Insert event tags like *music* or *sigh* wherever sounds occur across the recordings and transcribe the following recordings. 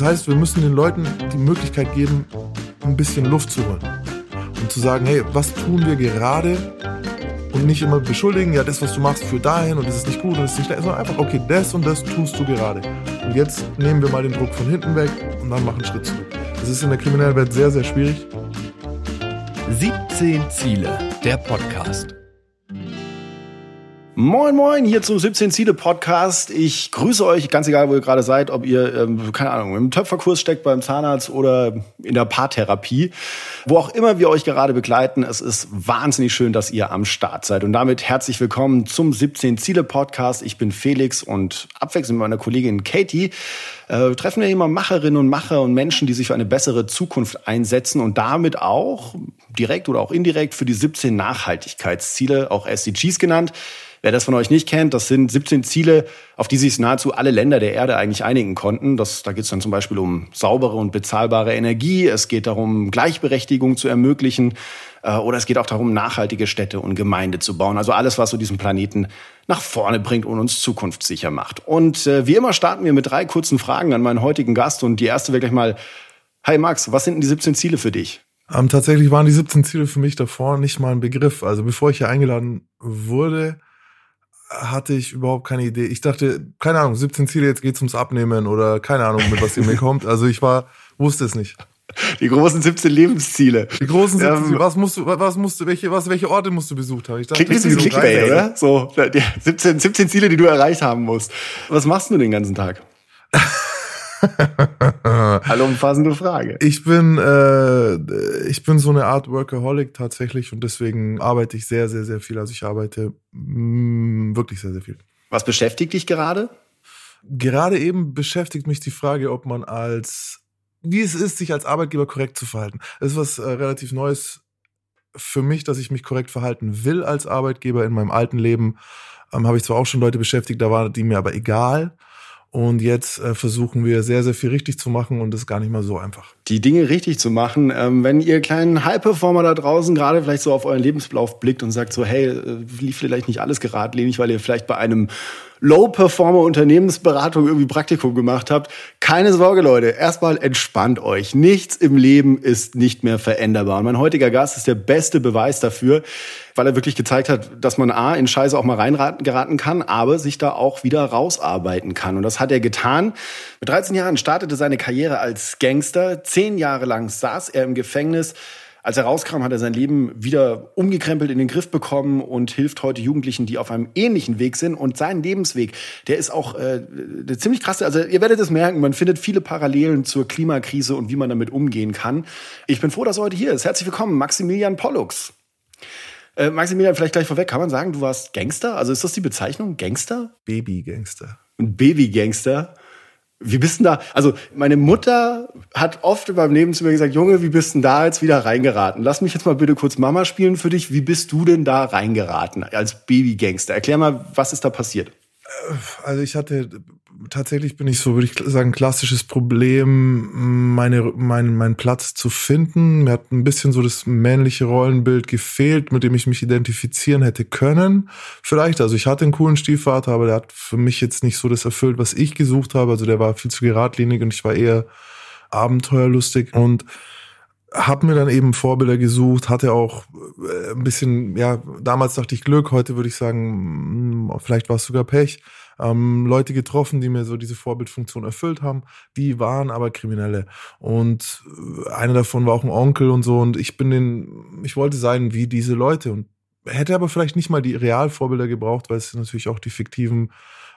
Das heißt, wir müssen den Leuten die Möglichkeit geben, ein bisschen Luft zu holen. Und zu sagen, hey, was tun wir gerade? Und nicht immer beschuldigen, ja, das, was du machst, führt dahin und das ist nicht gut und das ist nicht schlecht, sondern einfach, okay, das und das tust du gerade. Und jetzt nehmen wir mal den Druck von hinten weg und dann machen einen Schritt zurück. Das ist in der kriminellen Welt sehr, sehr schwierig. 17 Ziele, der Podcast. Moin, moin, hier zum 17 Ziele Podcast. Ich grüße euch, ganz egal, wo ihr gerade seid, ob ihr, ähm, keine Ahnung, im Töpferkurs steckt beim Zahnarzt oder in der Paartherapie. Wo auch immer wir euch gerade begleiten, es ist wahnsinnig schön, dass ihr am Start seid. Und damit herzlich willkommen zum 17 Ziele Podcast. Ich bin Felix und abwechselnd mit meiner Kollegin Katie äh, treffen wir immer Macherinnen und Macher und Menschen, die sich für eine bessere Zukunft einsetzen und damit auch direkt oder auch indirekt für die 17 Nachhaltigkeitsziele, auch SDGs genannt, Wer das von euch nicht kennt, das sind 17 Ziele, auf die sich nahezu alle Länder der Erde eigentlich einigen konnten. Das, da geht es dann zum Beispiel um saubere und bezahlbare Energie. Es geht darum, Gleichberechtigung zu ermöglichen. Äh, oder es geht auch darum, nachhaltige Städte und Gemeinde zu bauen. Also alles, was so diesen Planeten nach vorne bringt und uns zukunftssicher macht. Und äh, wie immer starten wir mit drei kurzen Fragen an meinen heutigen Gast. Und die erste wäre gleich mal, Hi Max, was sind denn die 17 Ziele für dich? Ähm, tatsächlich waren die 17 Ziele für mich davor nicht mal ein Begriff. Also bevor ich hier eingeladen wurde, hatte ich überhaupt keine Idee. Ich dachte, keine Ahnung, 17 Ziele, jetzt geht's ums Abnehmen oder keine Ahnung, mit was ihr mir kommt. Also ich war, wusste es nicht. Die großen 17 Lebensziele. Die großen 17 Ziele. Was musst du, was musst du, welche, was, welche Orte musst du besucht haben? Ich dachte, Klingt ein bisschen Clickbait, oder? So, 17, 17 Ziele, die du erreicht haben musst. Was machst du den ganzen Tag? *laughs* Hallo, umfassende Frage. Ich bin, äh, ich bin so eine Art Workaholic tatsächlich und deswegen arbeite ich sehr, sehr, sehr viel. Also ich arbeite mh, mm, wirklich sehr, sehr viel. Was beschäftigt dich gerade? Gerade eben beschäftigt mich die Frage, ob man als, wie es ist, sich als Arbeitgeber korrekt zu verhalten. Das ist was äh, relativ Neues für mich, dass ich mich korrekt verhalten will als Arbeitgeber. In meinem alten Leben ähm, habe ich zwar auch schon Leute beschäftigt, da war die mir aber egal. Und jetzt äh, versuchen wir sehr, sehr viel richtig zu machen und das ist gar nicht mal so einfach. Die Dinge richtig zu machen. Ähm, wenn ihr kleinen High-Performer da draußen gerade vielleicht so auf euren Lebenslauf blickt und sagt so, hey, äh, lief vielleicht nicht alles geradlinig, weil ihr vielleicht bei einem Low-Performer-Unternehmensberatung irgendwie Praktikum gemacht habt. Keine Sorge, Leute. Erstmal entspannt euch. Nichts im Leben ist nicht mehr veränderbar. Und mein heutiger Gast ist der beste Beweis dafür, weil er wirklich gezeigt hat, dass man A, in Scheiße auch mal reingeraten kann, aber sich da auch wieder rausarbeiten kann. Und das hat er getan. Mit 13 Jahren startete seine Karriere als Gangster. Zehn Jahre lang saß er im Gefängnis. Als er rauskam, hat er sein Leben wieder umgekrempelt in den Griff bekommen und hilft heute Jugendlichen, die auf einem ähnlichen Weg sind. Und sein Lebensweg, der ist auch äh, ziemlich krass. Also ihr werdet es merken, man findet viele Parallelen zur Klimakrise und wie man damit umgehen kann. Ich bin froh, dass er heute hier ist. Herzlich willkommen, Maximilian Pollux. Äh, Maximilian, vielleicht gleich vorweg, kann man sagen, du warst Gangster? Also ist das die Bezeichnung? Gangster? Baby-Gangster. Ein Baby-Gangster? Wie bist denn da? Also, meine Mutter hat oft in meinem Leben zu mir gesagt, Junge, wie bist denn da jetzt wieder reingeraten? Lass mich jetzt mal bitte kurz Mama spielen für dich. Wie bist du denn da reingeraten als Babygangster? Erklär mal, was ist da passiert? Äh, also ich hatte tatsächlich bin ich so, würde ich sagen, klassisches Problem, meine, mein, meinen Platz zu finden. Mir hat ein bisschen so das männliche Rollenbild gefehlt, mit dem ich mich identifizieren hätte können. Vielleicht, also ich hatte einen coolen Stiefvater, aber der hat für mich jetzt nicht so das erfüllt, was ich gesucht habe. Also der war viel zu geradlinig und ich war eher abenteuerlustig und habe mir dann eben Vorbilder gesucht, hatte auch äh, ein bisschen, ja, damals dachte ich Glück, heute würde ich sagen, vielleicht war es sogar Pech ähm, Leute getroffen, die mir so diese Vorbildfunktion erfüllt haben. Die waren aber Kriminelle. Und äh, einer davon war auch ein Onkel und so. Und ich bin den, ich wollte sein wie diese Leute und hätte aber vielleicht nicht mal die Realvorbilder gebraucht, weil es natürlich auch die fiktiven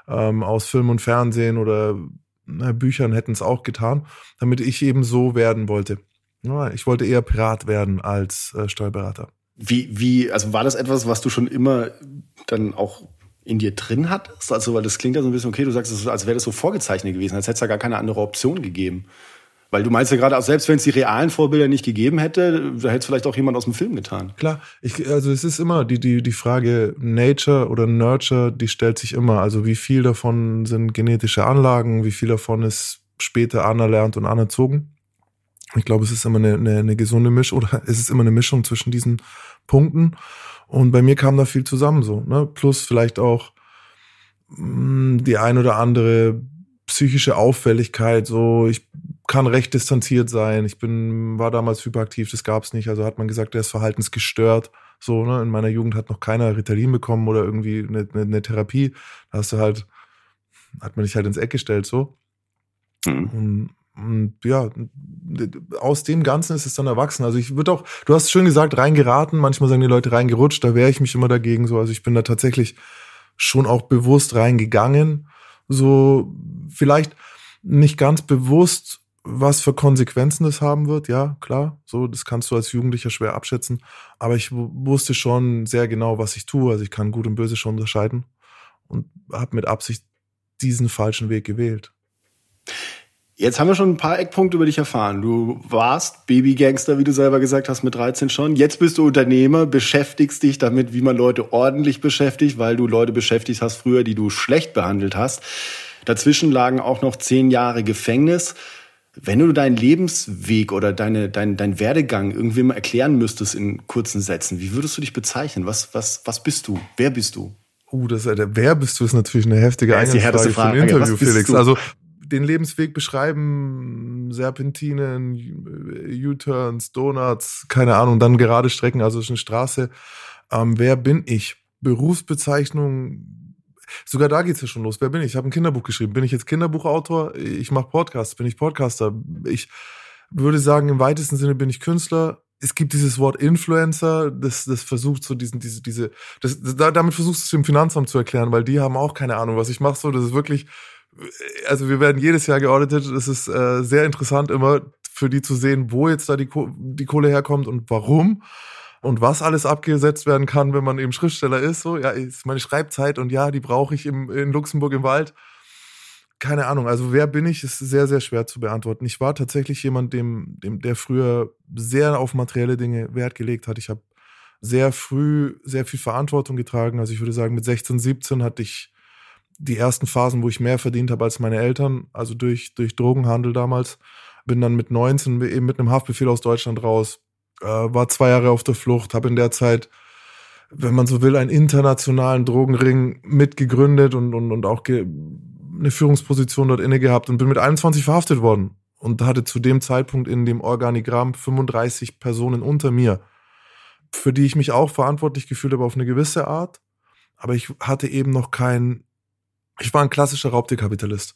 ähm, aus Film und Fernsehen oder na, Büchern hätten es auch getan, damit ich eben so werden wollte. Ich wollte eher Pirat werden als äh, Steuerberater. Wie, wie, also war das etwas, was du schon immer dann auch in dir drin hattest? Also, weil das klingt ja so ein bisschen, okay, du sagst, als wäre das so vorgezeichnet gewesen, als hätte es ja gar keine andere Option gegeben. Weil du meinst ja gerade, auch selbst wenn es die realen Vorbilder nicht gegeben hätte, da hätte es vielleicht auch jemand aus dem Film getan. Klar, ich, also es ist immer die, die, die Frage Nature oder Nurture, die stellt sich immer. Also wie viel davon sind genetische Anlagen, wie viel davon ist später anerlernt und anerzogen. Ich glaube, es ist immer eine, eine, eine gesunde Mischung oder *laughs* es ist immer eine Mischung zwischen diesen Punkten. Und bei mir kam da viel zusammen so, ne? Plus vielleicht auch mh, mm, die ein oder andere psychische Auffälligkeit. So, ich kann recht distanziert sein. Ich bin, war damals hyperaktiv, das gab es nicht. Also hat man gesagt, der ist verhaltensgestört. So, ne? In meiner Jugend hat noch keiner Ritalin bekommen oder irgendwie eine, eine, eine Therapie. Da hast du halt, hat man dich halt ins Eck gestellt, so. Mhm. Und, ja, aus dem Ganzen ist es dann erwachsen. Also ich würde auch, du hast schön gesagt, reingeraten, manchmal sagen die Leute reingerutscht, da wehre ich mich immer dagegen so. Also ich bin da tatsächlich schon auch bewusst reingegangen. So, vielleicht nicht ganz bewusst, was für Konsequenzen das haben wird, ja, klar. So, das kannst du als Jugendlicher schwer abschätzen. Aber ich wusste schon sehr genau, was ich tue. Also ich kann Gut und Böse schon unterscheiden und habe mit Absicht diesen falschen Weg gewählt. Jetzt haben wir schon ein paar Eckpunkte über dich erfahren. Du warst Babygangster, wie du selber gesagt hast, mit 13 schon. Jetzt bist du Unternehmer, beschäftigst dich damit, wie man Leute ordentlich beschäftigt, weil du Leute beschäftigt hast früher, die du schlecht behandelt hast. Dazwischen lagen auch noch zehn Jahre Gefängnis. Wenn du deinen Lebensweg oder deine, dein, dein Werdegang irgendwem erklären müsstest in kurzen Sätzen, wie würdest du dich bezeichnen? Was, was, was bist du? Wer bist du? Uh, das, äh, wer bist du ist natürlich eine heftige Eingangsfrage für ein Interview, Felix. Du? Also den Lebensweg beschreiben, Serpentinen, U-Turns, Donuts, keine Ahnung, dann gerade Strecken, also eine Straße. Ähm, wer bin ich? Berufsbezeichnung, Sogar da geht's ja schon los. Wer bin ich? Ich habe ein Kinderbuch geschrieben. Bin ich jetzt Kinderbuchautor? Ich mache Podcasts. Bin ich Podcaster? Ich würde sagen, im weitesten Sinne bin ich Künstler. Es gibt dieses Wort Influencer, das, das versucht so diesen, diese, diese, das, das, damit versuchst du es dem Finanzamt zu erklären, weil die haben auch keine Ahnung, was ich mache. So, das ist wirklich, also wir werden jedes Jahr geauditet. Es ist äh, sehr interessant immer für die zu sehen, wo jetzt da die, die Kohle herkommt und warum und was alles abgesetzt werden kann, wenn man eben Schriftsteller ist. So, ja, ist meine Schreibzeit und ja, die brauche ich im, in Luxemburg im Wald. Keine Ahnung, also wer bin ich, ist sehr, sehr schwer zu beantworten. Ich war tatsächlich jemand, dem, dem, der früher sehr auf materielle Dinge Wert gelegt hat. Ich habe sehr früh sehr viel Verantwortung getragen. Also ich würde sagen, mit 16, 17 hatte ich die ersten Phasen, wo ich mehr verdient habe als meine Eltern, also durch, durch Drogenhandel damals. Bin dann mit 19 eben mit einem Haftbefehl aus Deutschland raus, äh, war zwei Jahre auf der Flucht, habe in der Zeit, wenn man so will, einen internationalen Drogenring mitgegründet und, und, und auch eine Führungsposition dort inne gehabt und bin mit 21 verhaftet worden und hatte zu dem Zeitpunkt in dem Organigramm 35 Personen unter mir, für die ich mich auch verantwortlich gefühlt habe auf eine gewisse Art. Aber ich hatte eben noch kein, ich war ein klassischer Raubtierkapitalist.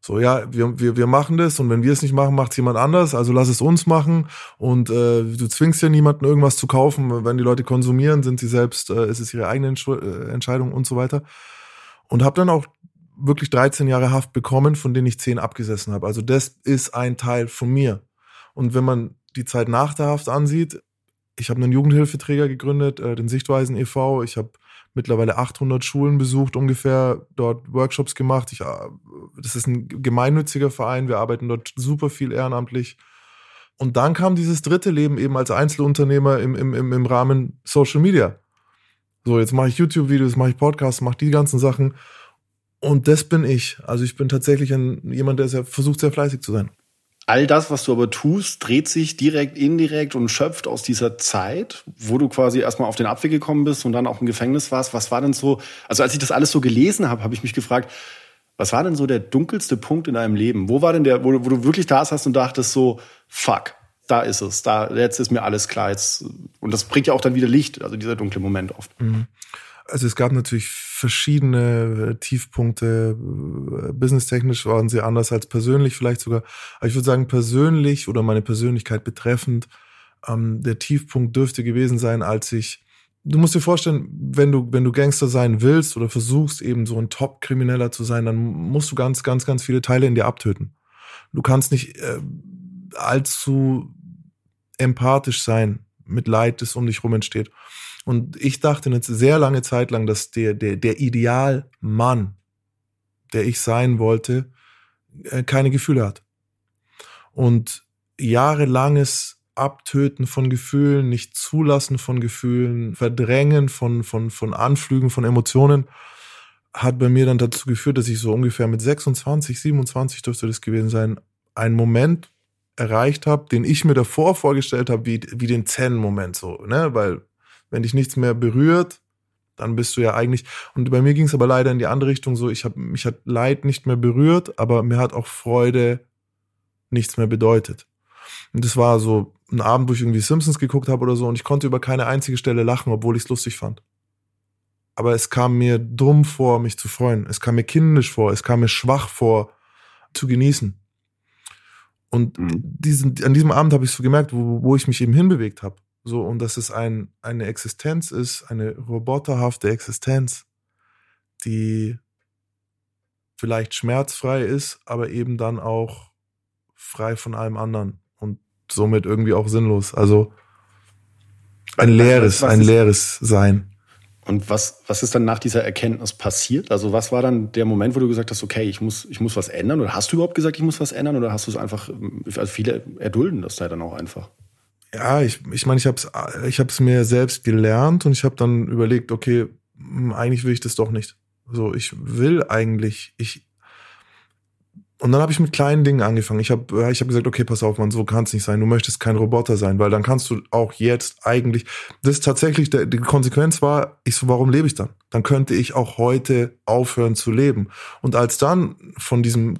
So, ja, wir, wir, wir machen das und wenn wir es nicht machen, macht es jemand anders, also lass es uns machen und äh, du zwingst ja niemanden irgendwas zu kaufen, wenn die Leute konsumieren, sind sie selbst, äh, ist es ihre eigene äh, Entscheidung und so weiter. Und habe dann auch wirklich 13 Jahre Haft bekommen, von denen ich 10 abgesessen habe. Also das ist ein Teil von mir. Und wenn man die Zeit nach der Haft ansieht, ich habe einen Jugendhilfeträger gegründet, äh, den Sichtweisen e.V., ich habe mittlerweile 800 Schulen besucht, ungefähr dort Workshops gemacht. Ich, äh, das ist ein gemeinnütziger Verein, wir arbeiten dort super viel ehrenamtlich. Und dann kam dieses dritte Leben eben als Einzelunternehmer im, im, im, im Rahmen Social Media. So, jetzt mache ich YouTube-Videos, mache ich Podcasts, mache die ganzen Sachen. Und das bin ich. Also ich bin tatsächlich ein, jemand, der sehr, versucht, sehr fleißig zu sein all das, was du aber tust, dreht sich direkt, indirekt und schöpft aus dieser Zeit, wo du quasi erstmal auf den Abweg gekommen bist und dann auch im Gefängnis warst. Was war denn so, also als ich das alles so gelesen habe, habe ich mich gefragt, was war denn so der dunkelste Punkt in deinem Leben? Wo war denn der, wo, wo du wirklich da saßt und dachtest so, fuck, da ist es, da, jetzt ist mir alles klar. Jetzt, und das bringt ja auch dann wieder Licht, also dieser dunkle Moment oft. Mhm. Also es gab natürlich verschiedene äh, Tiefpunkte. Äh, businesstechnisch waren sie anders als persönlich vielleicht sogar. Aber ich würde sagen, persönlich oder meine Persönlichkeit betreffend, ähm, der Tiefpunkt dürfte gewesen sein, als ich Du musst dir vorstellen, wenn du, wenn du Gangster sein willst oder versuchst, eben so ein Top-Krimineller zu sein, dann musst du ganz, ganz, ganz viele Teile in dir abtöten. Du kannst nicht äh, allzu empathisch sein mit Leid, das um dich rum entsteht. Und ich dachte eine sehr lange Zeit lang, dass der, der, der Idealmann, der ich sein wollte, äh, keine Gefühle hat. Und jahrelanges Abtöten von Gefühlen, nicht zulassen von Gefühlen, Verdrängen von, von, von Anflügen, von Emotionen, hat bei mir dann dazu geführt, dass ich so ungefähr mit 26, 27 dürfte das gewesen sein, einen Moment erreicht habe, den ich mir davor vorgestellt habe, wie, wie den Zen-Moment so, ne? Weil wenn dich nichts mehr berührt, dann bist du ja eigentlich. Und bei mir ging es aber leider in die andere Richtung so, ich habe mich hat Leid nicht mehr berührt, aber mir hat auch Freude nichts mehr bedeutet. Und das war so ein Abend, wo ich irgendwie Simpsons geguckt habe oder so und ich konnte über keine einzige Stelle lachen, obwohl ich es lustig fand. Aber es kam mir dumm vor, mich zu freuen. Es kam mir kindisch vor, es kam mir schwach vor, zu genießen. Und mhm. diesen, an diesem Abend habe ich so gemerkt, wo, wo ich mich eben hinbewegt habe. So, und dass es ein, eine Existenz ist, eine roboterhafte Existenz, die vielleicht schmerzfrei ist, aber eben dann auch frei von allem anderen und somit irgendwie auch sinnlos. Also ein leeres, ein leeres Sein. Und was, was ist dann nach dieser Erkenntnis passiert? Also was war dann der Moment, wo du gesagt hast, okay, ich muss, ich muss was ändern? Oder hast du überhaupt gesagt, ich muss was ändern? Oder hast du es einfach, also viele erdulden das da dann auch einfach? Ja, ich, ich meine, ich habe es ich hab's mir selbst gelernt und ich habe dann überlegt, okay, hm, eigentlich will ich das doch nicht. So, ich will eigentlich, ich, und dann habe ich mit kleinen Dingen angefangen. Ich habe ich hab gesagt, okay, pass auf, man, so kann es nicht sein. Du möchtest kein Roboter sein, weil dann kannst du auch jetzt eigentlich. Das ist tatsächlich der, die Konsequenz war, ich so, warum lebe ich dann? Dann könnte ich auch heute aufhören zu leben. Und als dann von diesem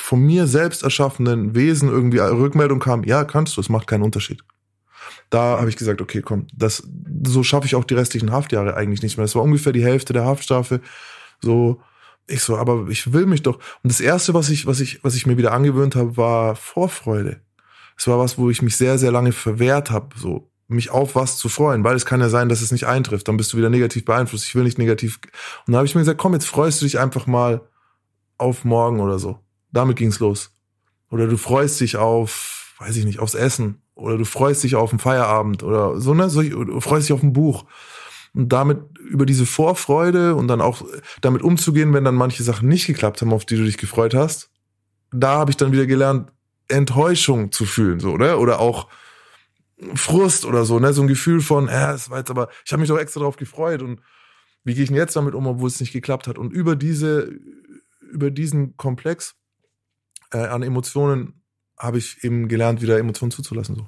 von mir selbst erschaffenen Wesen irgendwie Rückmeldung kam, ja, kannst du, es macht keinen Unterschied. Da habe ich gesagt, okay, komm, das so schaffe ich auch die restlichen Haftjahre eigentlich nicht mehr. Das war ungefähr die Hälfte der Haftstrafe. So ich so, aber ich will mich doch. Und das erste, was ich, was ich, was ich mir wieder angewöhnt habe, war Vorfreude. Es war was, wo ich mich sehr, sehr lange verwehrt habe, so mich auf was zu freuen, weil es kann ja sein, dass es nicht eintrifft. Dann bist du wieder negativ beeinflusst. Ich will nicht negativ. Und dann habe ich mir gesagt, komm, jetzt freust du dich einfach mal auf morgen oder so. Damit ging's los. Oder du freust dich auf, weiß ich nicht, aufs Essen. Oder du freust dich auf einen Feierabend oder so, ne? So, du freust dich auf ein Buch und damit über diese Vorfreude und dann auch damit umzugehen, wenn dann manche Sachen nicht geklappt haben, auf die du dich gefreut hast, da habe ich dann wieder gelernt, Enttäuschung zu fühlen, so, ne? Oder auch Frust oder so, ne? So ein Gefühl von, ja, es war jetzt aber, ich habe mich doch extra drauf gefreut und wie gehe ich denn jetzt damit um, obwohl es nicht geklappt hat? Und über diese, über diesen Komplex äh, an Emotionen habe ich eben gelernt, wieder Emotionen zuzulassen. So.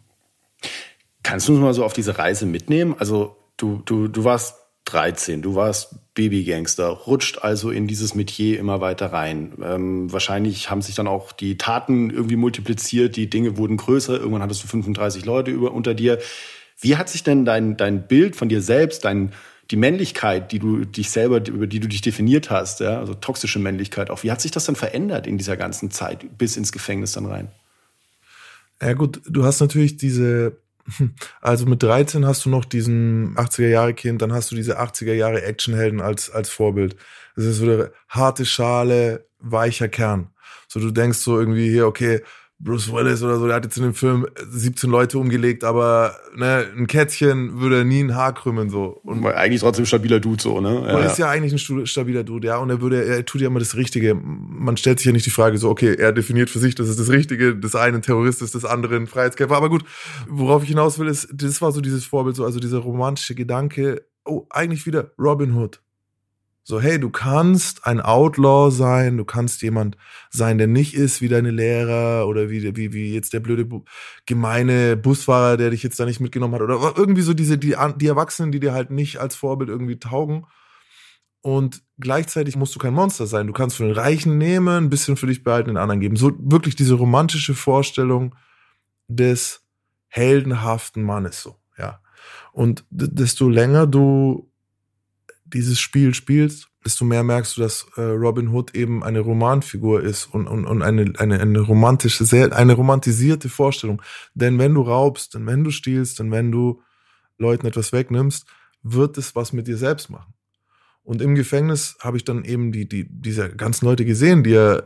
Kannst du uns mal so auf diese Reise mitnehmen? Also Du, du, du warst 13, du warst Babygangster, rutscht also in dieses Metier immer weiter rein. Ähm, wahrscheinlich haben sich dann auch die Taten irgendwie multipliziert, die Dinge wurden größer, irgendwann hattest du 35 Leute über, unter dir. Wie hat sich denn dein, dein Bild von dir selbst, dein, die Männlichkeit, die du dich selber, über die du dich definiert hast, ja, also toxische Männlichkeit auch, wie hat sich das dann verändert in dieser ganzen Zeit bis ins Gefängnis dann rein? Ja gut, du hast natürlich diese *laughs* also mit 13 hast du noch diesen 80er Jahre Kind, dann hast du diese 80er Jahre Actionhelden als, als Vorbild. Das ist so eine harte Schale, weicher Kern. So du denkst so irgendwie hier, okay, Bruce Willis oder so, der hat jetzt in dem Film 17 Leute umgelegt, aber ne, ein Kätzchen würde nie ein Haar krümmen so. Und Weil eigentlich trotzdem ein stabiler Dude so, ne? Ja, ist ja eigentlich ein stabiler Dude, ja. Und er würde, er tut ja immer das Richtige. Man stellt sich ja nicht die Frage so, okay, er definiert für sich, das ist das Richtige, des einen Terrorist ist des anderen Freiheitskämpfer. Aber gut, worauf ich hinaus will, ist, das war so dieses Vorbild, so, also dieser romantische Gedanke, oh, eigentlich wieder Robin Hood. So, hey, du kannst ein Outlaw sein, du kannst jemand sein, der nicht ist wie deine Lehrer oder wie, wie, wie jetzt der blöde, gemeine Busfahrer, der dich jetzt da nicht mitgenommen hat oder irgendwie so diese, die, die Erwachsenen, die dir halt nicht als Vorbild irgendwie taugen. Und gleichzeitig musst du kein Monster sein. Du kannst von den Reichen nehmen, ein bisschen für dich behalten, den anderen geben. So wirklich diese romantische Vorstellung des heldenhaften Mannes, so, ja. Und desto länger du dieses Spiel spielst, desto mehr merkst du, dass äh, Robin Hood eben eine Romanfigur ist und, und, und eine, eine, eine romantische, sehr, eine romantisierte Vorstellung. Denn wenn du raubst, denn wenn du stiehlst, denn wenn du Leuten etwas wegnimmst, wird es was mit dir selbst machen. Und im Gefängnis habe ich dann eben die, die, diese ganzen Leute gesehen, die ja,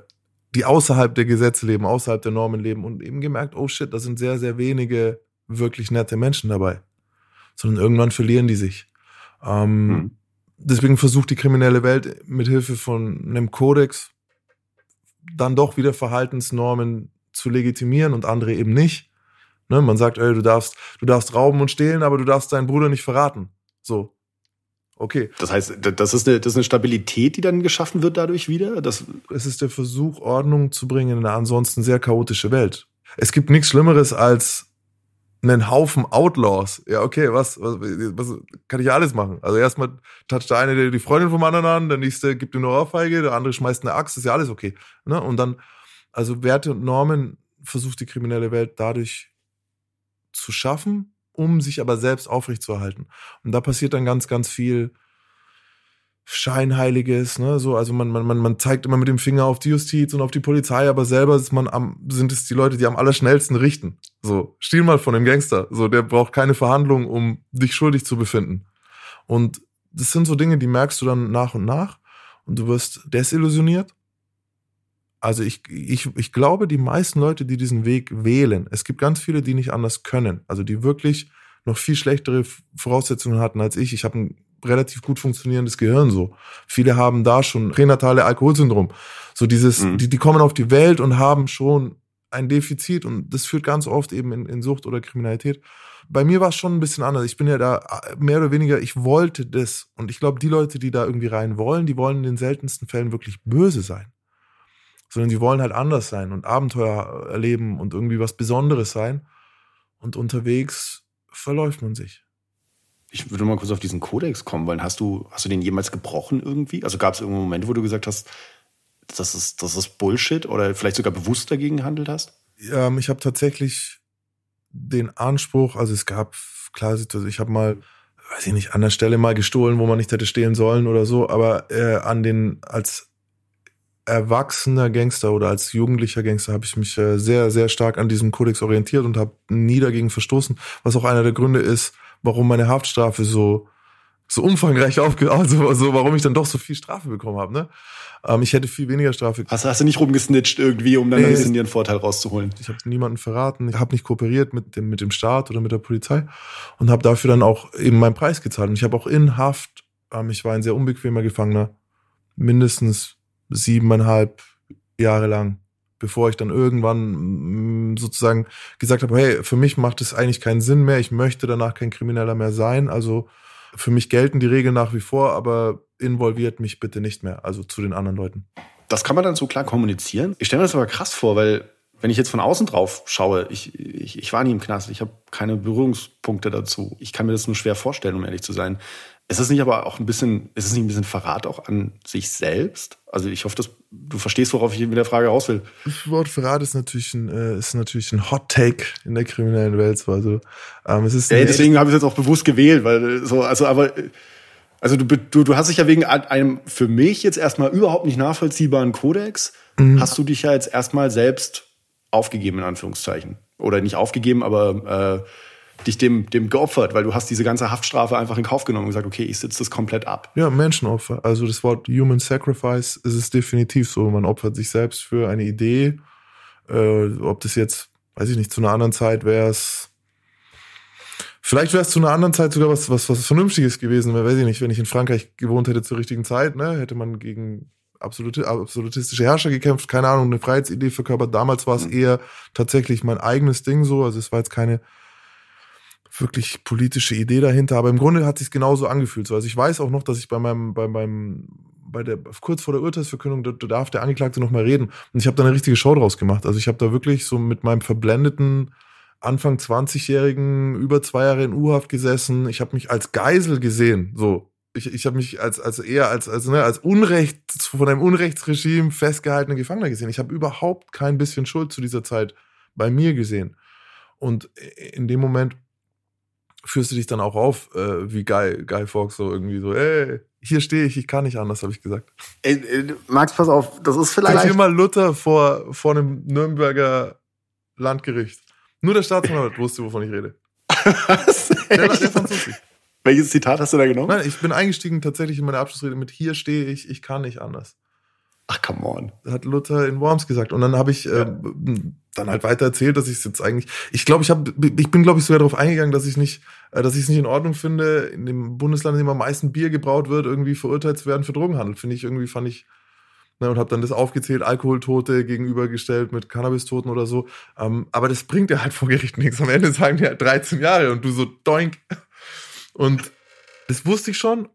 die außerhalb der Gesetze leben, außerhalb der Normen leben und eben gemerkt, oh shit, da sind sehr, sehr wenige wirklich nette Menschen dabei. Sondern irgendwann verlieren die sich. Ähm, hm deswegen versucht die kriminelle Welt mit Hilfe von einem Kodex dann doch wieder Verhaltensnormen zu legitimieren und andere eben nicht. Ne, man sagt, ey, du darfst, du darfst rauben und stehlen, aber du darfst deinen Bruder nicht verraten. So. Okay. Das heißt, das ist eine, das ist eine Stabilität, die dann geschaffen wird dadurch wieder? Das es ist der Versuch, Ordnung zu bringen in eine ansonsten sehr chaotische Welt. Es gibt nichts Schlimmeres als einen Haufen Outlaws. Ja, okay, was, was, was kann ich alles machen? Also erstmal toucht der eine die Freundin vom anderen an, der nächste gibt ihm eine Ohrfeige, der andere schmeißt eine Axt, ist ja alles okay. Ne? Und dann, also Werte und Normen versucht die kriminelle Welt dadurch zu schaffen, um sich aber selbst aufrechtzuerhalten. Und da passiert dann ganz, ganz viel Scheinheiliges, ne, so, also man, man, man, zeigt immer mit dem Finger auf die Justiz und auf die Polizei, aber selber ist man am, sind es die Leute, die am allerschnellsten richten. So, stiehl mal von dem Gangster. So, der braucht keine Verhandlung, um dich schuldig zu befinden. Und das sind so Dinge, die merkst du dann nach und nach und du wirst desillusioniert. Also ich, ich, ich glaube, die meisten Leute, die diesen Weg wählen, es gibt ganz viele, die nicht anders können. Also die wirklich noch viel schlechtere Voraussetzungen hatten als ich. Ich habe ein relativ gut funktionierendes Gehirn so. Viele haben da schon pränatale Alkoholsyndrom. So dieses, mhm. die, die kommen auf die Welt und haben schon ein Defizit und das führt ganz oft eben in, in Sucht oder Kriminalität. Bei mir war es schon ein bisschen anders. Ich bin ja da äh, mehr oder weniger, ich wollte das. Und ich glaube, die Leute, die da irgendwie rein wollen, die wollen in den seltensten Fällen wirklich böse sein. Sondern die wollen halt anders sein und Abenteuer erleben und irgendwie was Besonderes sein. Und unterwegs verläuft man sich. Ich würde mal kurz auf diesen Kodex kommen wollen. Hast du, hast du den jemals gebrochen irgendwie? Also gab es irgendeinen Moment, wo du gesagt hast, das ist, das ist Bullshit oder vielleicht sogar bewusst dagegen gehandelt hast? Ja, ich habe tatsächlich den Anspruch, also es gab klar, ich habe mal, weiß ich nicht, an der Stelle mal gestohlen, wo man nicht hätte stehlen sollen oder so, aber äh, an den als erwachsener Gangster oder als jugendlicher Gangster habe ich mich äh, sehr, sehr stark an diesem Kodex orientiert und habe nie dagegen verstoßen, was auch einer der Gründe ist, warum meine Haftstrafe so so umfangreich *laughs* aufge, also, also warum ich dann doch so viel Strafe bekommen habe. Ne? Ähm, ich hätte viel weniger Strafe. Hast, hast du nicht rumgesnitcht irgendwie, um dann nee, ein bisschen ihren Vorteil rauszuholen? Ich habe niemanden verraten. Ich habe nicht kooperiert mit dem mit dem Staat oder mit der Polizei und habe dafür dann auch eben meinen Preis gezahlt. Und ich habe auch in Haft, ähm, ich war ein sehr unbequemer Gefangener, mindestens siebeneinhalb Jahre lang bevor ich dann irgendwann mm, sozusagen gesagt habe, hey, für mich macht es eigentlich keinen Sinn mehr, ich möchte danach kein Krimineller mehr sein. Also für mich gelten die Regeln nach wie vor, aber involviert mich bitte nicht mehr, also zu den anderen Leuten. Das kann man dann so klar kommunizieren. Ich stelle mir das aber krass vor, weil wenn ich jetzt von außen drauf schaue, ich, ich, ich war nie im Knast, ich habe keine Berührungspunkte dazu. Ich kann mir das nur schwer vorstellen, um ehrlich zu sein. Ist es nicht aber auch ein bisschen, ist es nicht ein bisschen Verrat auch an sich selbst? Also ich hoffe, dass du verstehst, worauf ich mit der Frage raus will. Das Wort Verrat ist natürlich ein, äh, ist natürlich ein Hot Take in der kriminellen Welt. Also ähm, es ist ja, deswegen habe ich es jetzt auch bewusst gewählt, weil so, also aber also du, du, du hast dich ja wegen einem für mich jetzt erstmal überhaupt nicht nachvollziehbaren Kodex, mhm. hast du dich ja jetzt erstmal selbst aufgegeben, in Anführungszeichen. Oder nicht aufgegeben, aber äh, dich dem, dem geopfert, weil du hast diese ganze Haftstrafe einfach in Kauf genommen und gesagt, okay, ich sitze das komplett ab. Ja, Menschenopfer. Also das Wort Human Sacrifice ist es definitiv so. Man opfert sich selbst für eine Idee. Äh, ob das jetzt, weiß ich nicht, zu einer anderen Zeit wäre es. Vielleicht wäre es zu einer anderen Zeit sogar was, was, was Vernünftiges gewesen. Weiß ich nicht, wenn ich in Frankreich gewohnt hätte zur richtigen Zeit, ne, hätte man gegen absolute, absolutistische Herrscher gekämpft, keine Ahnung, eine Freiheitsidee verkörpert. Damals war es mhm. eher tatsächlich mein eigenes Ding so. Also es war jetzt keine wirklich politische Idee dahinter, aber im Grunde hat sich genauso angefühlt. So, also ich weiß auch noch, dass ich bei meinem, bei meinem, bei der kurz vor der Urteilsverkündung, da, da darf der Angeklagte noch mal reden. Und ich habe da eine richtige Show draus gemacht. Also ich habe da wirklich so mit meinem verblendeten Anfang 20-Jährigen über zwei Jahre in U-Haft gesessen. Ich habe mich als Geisel gesehen. So, ich, ich habe mich als, als eher als, als, ne, als Unrecht, von einem Unrechtsregime festgehaltener Gefangener gesehen. Ich habe überhaupt kein bisschen Schuld zu dieser Zeit bei mir gesehen. Und in dem Moment führst du dich dann auch auf, äh, wie Guy, Guy Fawkes so irgendwie so, ey, hier stehe ich, ich kann nicht anders, habe ich gesagt. Ey, ey, Max, pass auf, das ist vielleicht. Sag mal Luther vor, vor einem Nürnberger Landgericht. Nur der Staatsanwalt wusste, wovon ich rede. Was? Der, der fand's lustig. Welches Zitat hast du da genommen? Nein, ich bin eingestiegen tatsächlich in meine Abschlussrede mit hier stehe ich, ich kann nicht anders. Ach, come on. Hat Luther in Worms gesagt. Und dann habe ich ja. äh, dann halt weiter erzählt, dass ich es jetzt eigentlich. Ich glaube, ich habe, ich bin, glaube ich, sogar darauf eingegangen, dass ich nicht, äh, dass ich es nicht in Ordnung finde, in dem Bundesland, in dem am meisten Bier gebraut wird, irgendwie verurteilt zu werden für Drogenhandel. Finde ich irgendwie, fand ich. Ne, und habe dann das aufgezählt, Alkoholtote gegenübergestellt mit Cannabistoten oder so. Ähm, aber das bringt ja halt vor Gericht nichts. Am Ende sagen die halt 13 Jahre und du so doink. Und das wusste ich schon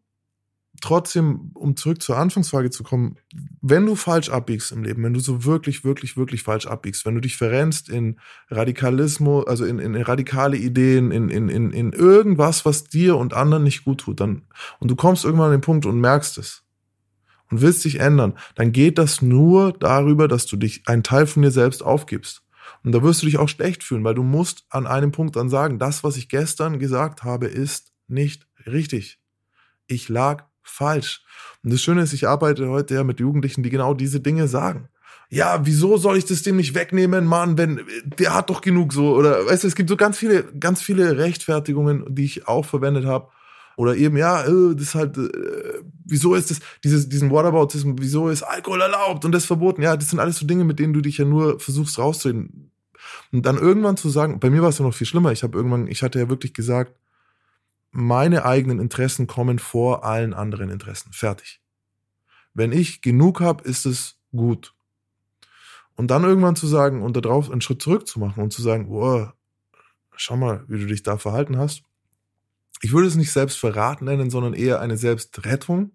trotzdem, um zurück zur Anfangsfrage zu kommen, wenn du falsch abbiegst im Leben, wenn du so wirklich, wirklich, wirklich falsch abbiegst, wenn du dich verrennst in Radikalismus, also in, in radikale Ideen, in, in, in, in irgendwas, was dir und anderen nicht gut tut, dann, und du kommst irgendwann an den Punkt und merkst es und willst dich ändern, dann geht das nur darüber, dass du dich einen Teil von dir selbst aufgibst. Und da wirst du dich auch schlecht fühlen, weil du musst an einem Punkt dann sagen, das, was ich gestern gesagt habe, ist nicht richtig. Ich lag falsch. Und das Schöne ist, ich arbeite heute ja mit Jugendlichen, die genau diese Dinge sagen. Ja, wieso soll ich das dem nicht wegnehmen, Mann, wenn der hat doch genug so oder weißt du, es gibt so ganz viele ganz viele Rechtfertigungen, die ich auch verwendet habe oder eben ja, äh, das ist halt äh, wieso ist das dieses diesen Whataboutism, wieso ist Alkohol erlaubt und das verboten? Ja, das sind alles so Dinge, mit denen du dich ja nur versuchst rauszureden. Und dann irgendwann zu sagen, bei mir war es ja noch viel schlimmer. Ich habe irgendwann, ich hatte ja wirklich gesagt, meine eigenen Interessen kommen vor allen anderen Interessen. Fertig. Wenn ich genug habe, ist es gut. Und dann irgendwann zu sagen und darauf einen Schritt zurück zu machen und zu sagen, wow, schau mal, wie du dich da verhalten hast. Ich würde es nicht Selbstverrat nennen, sondern eher eine Selbstrettung,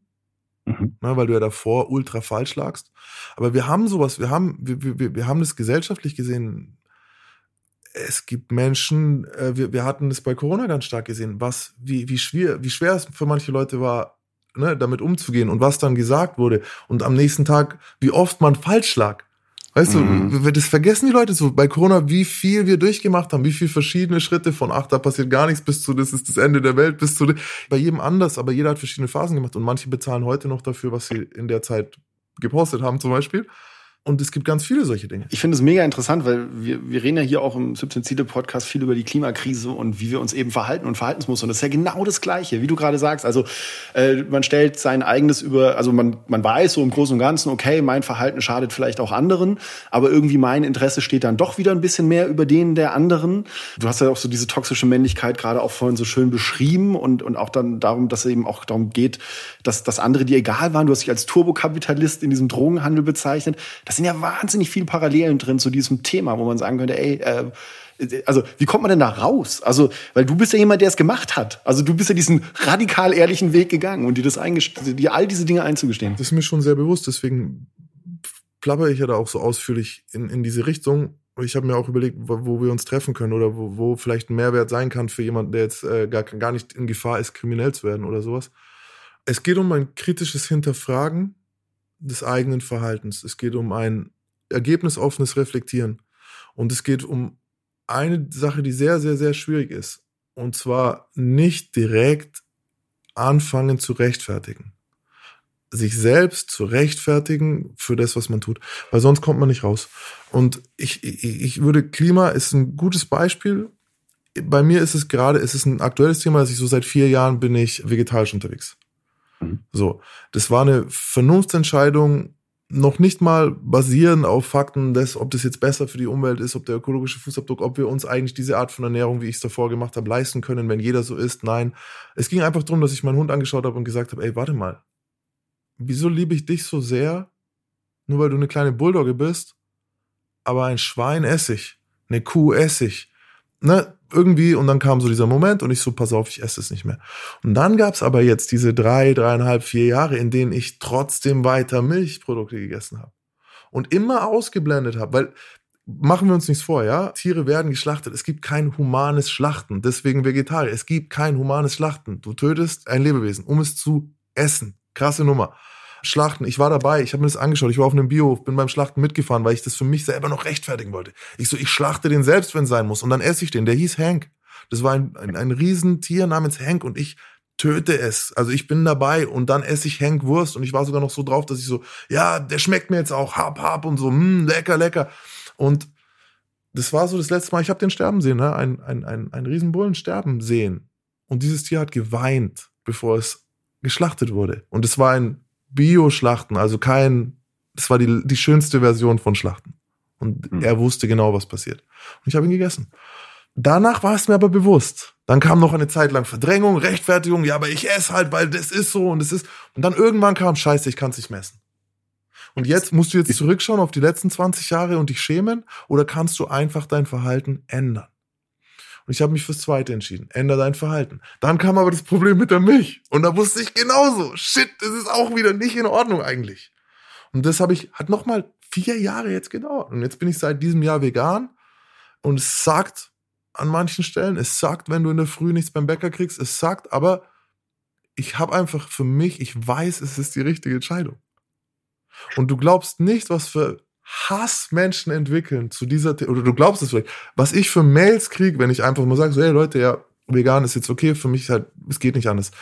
mhm. ne, weil du ja davor ultra falsch lagst. Aber wir haben sowas, wir haben, wir, wir, wir haben das gesellschaftlich gesehen es gibt Menschen, äh, wir, wir hatten das bei Corona ganz stark gesehen, was, wie, wie schwer, wie schwer es für manche Leute war, ne, damit umzugehen und was dann gesagt wurde und am nächsten Tag, wie oft man falsch lag. Weißt mhm. du, das vergessen die Leute so bei Corona, wie viel wir durchgemacht haben, wie viel verschiedene Schritte von ach, da passiert gar nichts bis zu das ist das Ende der Welt, bis zu bei jedem anders, aber jeder hat verschiedene Phasen gemacht und manche bezahlen heute noch dafür, was sie in der Zeit gepostet haben zum Beispiel. Und es gibt ganz viele solche Dinge. Ich finde es mega interessant, weil wir, wir reden ja hier auch im 17 Ziele Podcast viel über die Klimakrise und wie wir uns eben verhalten und Verhaltensmuster. Und das ist ja genau das Gleiche, wie du gerade sagst. Also äh, man stellt sein eigenes über, also man, man weiß so im Großen und Ganzen, okay, mein Verhalten schadet vielleicht auch anderen, aber irgendwie mein Interesse steht dann doch wieder ein bisschen mehr über denen der anderen. Du hast ja auch so diese toxische Männlichkeit gerade auch vorhin so schön beschrieben und, und auch dann darum, dass es eben auch darum geht, dass, dass andere dir egal waren. Du hast dich als Turbokapitalist in diesem Drogenhandel bezeichnet. Das sind ja wahnsinnig viele Parallelen drin zu diesem Thema, wo man sagen könnte, ey, äh, also wie kommt man denn da raus? Also, weil du bist ja jemand, der es gemacht hat. Also du bist ja diesen radikal ehrlichen Weg gegangen und dir das dir all diese Dinge einzugestehen. Das ist mir schon sehr bewusst, deswegen plapper ich ja da auch so ausführlich in, in diese Richtung. Ich habe mir auch überlegt, wo, wo, wir uns treffen können oder wo, wo vielleicht ein Mehrwert sein kann für jemanden, der jetzt äh, gar, gar nicht in Gefahr ist, kriminell zu werden oder sowas. Es geht um ein kritisches Hinterfragen des eigenen Verhaltens. Es geht um ein ergebnisoffenes Reflektieren. Und es geht um eine Sache, die sehr, sehr, sehr schwierig ist. Und zwar nicht direkt anfangen zu rechtfertigen. Sich selbst zu rechtfertigen für das, was man tut. Weil sonst kommt man nicht raus. Und ich, ich, ich würde, Klima ist ein gutes Beispiel. Bei mir ist es gerade, es ist ein aktuelles Thema, dass ich so seit vier Jahren bin ich vegetarisch unterwegs. So, das war eine Vernunftsentscheidung, noch nicht mal basieren auf Fakten, dass, ob das jetzt besser für die Umwelt ist, ob der ökologische Fußabdruck, ob wir uns eigentlich diese Art von Ernährung, wie ich es davor gemacht habe, leisten können, wenn jeder so ist. Nein, es ging einfach darum, dass ich meinen Hund angeschaut habe und gesagt habe, ey, warte mal, wieso liebe ich dich so sehr, nur weil du eine kleine Bulldogge bist, aber ein Schwein esse ich, eine Kuh esse ich, ne, irgendwie, und dann kam so dieser Moment und ich so, pass auf, ich esse es nicht mehr. Und dann gab's aber jetzt diese drei, dreieinhalb, vier Jahre, in denen ich trotzdem weiter Milchprodukte gegessen habe. Und immer ausgeblendet habe, weil machen wir uns nichts vor, ja? Tiere werden geschlachtet. Es gibt kein humanes Schlachten. Deswegen Vegetarier. Es gibt kein humanes Schlachten. Du tötest ein Lebewesen, um es zu essen. Krasse Nummer. Schlachten. Ich war dabei, ich habe mir das angeschaut, ich war auf einem Biohof, bin beim Schlachten mitgefahren, weil ich das für mich selber noch rechtfertigen wollte. Ich so, ich schlachte den selbst, wenn es sein muss. Und dann esse ich den. Der hieß Hank. Das war ein, ein, ein Riesentier namens Hank und ich töte es. Also ich bin dabei und dann esse ich Hank Wurst und ich war sogar noch so drauf, dass ich so, ja, der schmeckt mir jetzt auch, hab, hab und so, mh, hm, lecker, lecker. Und das war so das letzte Mal, ich habe den sterben sehen, ne? ein, ein, ein, ein Riesenbullen sterben sehen. Und dieses Tier hat geweint, bevor es geschlachtet wurde. Und es war ein Bio-Schlachten, also kein, das war die, die schönste Version von Schlachten. Und mhm. er wusste genau, was passiert. Und ich habe ihn gegessen. Danach war es mir aber bewusst. Dann kam noch eine Zeit lang Verdrängung, Rechtfertigung, ja, aber ich esse halt, weil das ist so und das ist. Und dann irgendwann kam Scheiße, ich kann es nicht messen. Und jetzt musst du jetzt zurückschauen auf die letzten 20 Jahre und dich schämen oder kannst du einfach dein Verhalten ändern? Und ich habe mich fürs Zweite entschieden. Ändere dein Verhalten. Dann kam aber das Problem mit der Milch. Und da wusste ich genauso. Shit, das ist auch wieder nicht in Ordnung eigentlich. Und das habe ich, hat nochmal vier Jahre jetzt gedauert. Und jetzt bin ich seit diesem Jahr vegan. Und es sagt an manchen Stellen, es sagt, wenn du in der Früh nichts beim Bäcker kriegst, es sagt, aber ich habe einfach für mich, ich weiß, es ist die richtige Entscheidung. Und du glaubst nicht, was für Hassmenschen entwickeln zu dieser, The oder du glaubst es vielleicht, was ich für Mails kriege, wenn ich einfach mal sage, so, hey Leute, ja, vegan ist jetzt okay, für mich halt, es geht nicht anders.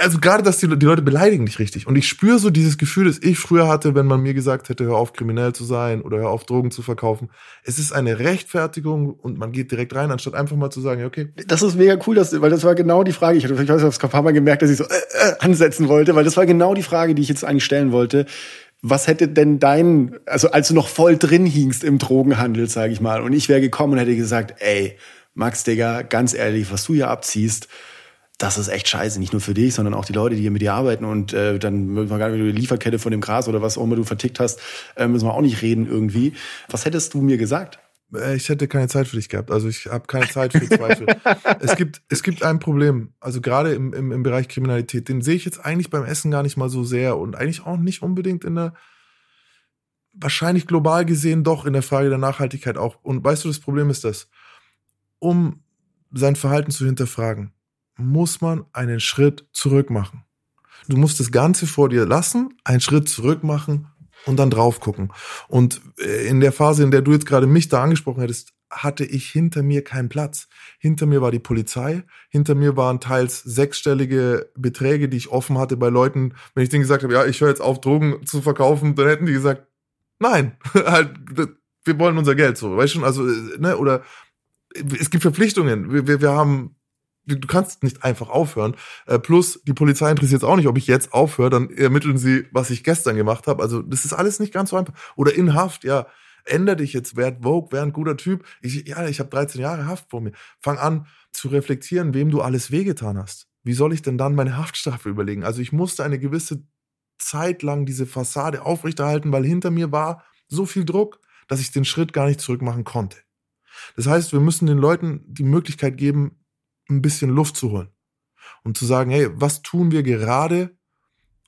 Also gerade, dass die, die Leute beleidigen dich richtig. Und ich spüre so dieses Gefühl, das ich früher hatte, wenn man mir gesagt hätte, hör auf, kriminell zu sein oder hör auf, Drogen zu verkaufen. Es ist eine Rechtfertigung und man geht direkt rein, anstatt einfach mal zu sagen, ja, okay. Das ist mega cool, dass, weil das war genau die Frage. Ich, weiß, ich habe es ein paar Mal gemerkt, dass ich so äh, äh, ansetzen wollte, weil das war genau die Frage, die ich jetzt eigentlich stellen wollte was hätte denn dein, also als du noch voll drin hingst im Drogenhandel, sage ich mal, und ich wäre gekommen und hätte gesagt, ey, Max, Digga, ganz ehrlich, was du hier abziehst, das ist echt scheiße. Nicht nur für dich, sondern auch die Leute, die hier mit dir arbeiten. Und äh, dann müssen wir gar nicht über die Lieferkette von dem Gras oder was auch immer du vertickt hast, äh, müssen wir auch nicht reden irgendwie. Was hättest du mir gesagt? Äh, ich hätte keine Zeit für dich gehabt. Also ich habe keine Zeit für Zweifel. *laughs* es gibt es gibt ein Problem. Also gerade im, im, im Bereich Kriminalität, den sehe ich jetzt eigentlich beim Essen gar nicht mal so sehr und eigentlich auch nicht unbedingt in der wahrscheinlich global gesehen doch in der Frage der Nachhaltigkeit auch. Und weißt du, das Problem ist das, um sein Verhalten zu hinterfragen, muss man einen Schritt zurück machen. Du musst das Ganze vor dir lassen, einen Schritt zurück machen und dann drauf gucken. Und äh, in der Phase, in der du jetzt gerade mich da angesprochen hättest, hatte ich hinter mir keinen Platz. Hinter mir war die Polizei, hinter mir waren teils sechsstellige Beträge, die ich offen hatte bei Leuten. Wenn ich denen gesagt habe, ja, ich höre jetzt auf, Drogen zu verkaufen, dann hätten die gesagt, nein, *laughs* halt, wir wollen unser Geld so, weißt du schon, also, äh, ne, oder es gibt Verpflichtungen. Wir, wir, wir haben du kannst nicht einfach aufhören. Äh, plus, die Polizei interessiert es auch nicht, ob ich jetzt aufhöre, dann ermitteln sie, was ich gestern gemacht habe. Also, das ist alles nicht ganz so einfach. Oder in Haft, ja, änder dich jetzt, werd Vogue, wär ein guter Typ. Ich, ja, ich habe 13 Jahre Haft vor mir. Fang an zu reflektieren, wem du alles wehgetan hast. Wie soll ich denn dann meine Haftstrafe überlegen? Also, ich musste eine gewisse Zeit lang diese Fassade aufrechterhalten, weil hinter mir war so viel Druck, dass ich den Schritt gar nicht zurück machen konnte. Das heißt, wir müssen den Leuten die Möglichkeit geben, ein bisschen Luft zu holen und zu sagen, hey, was tun wir gerade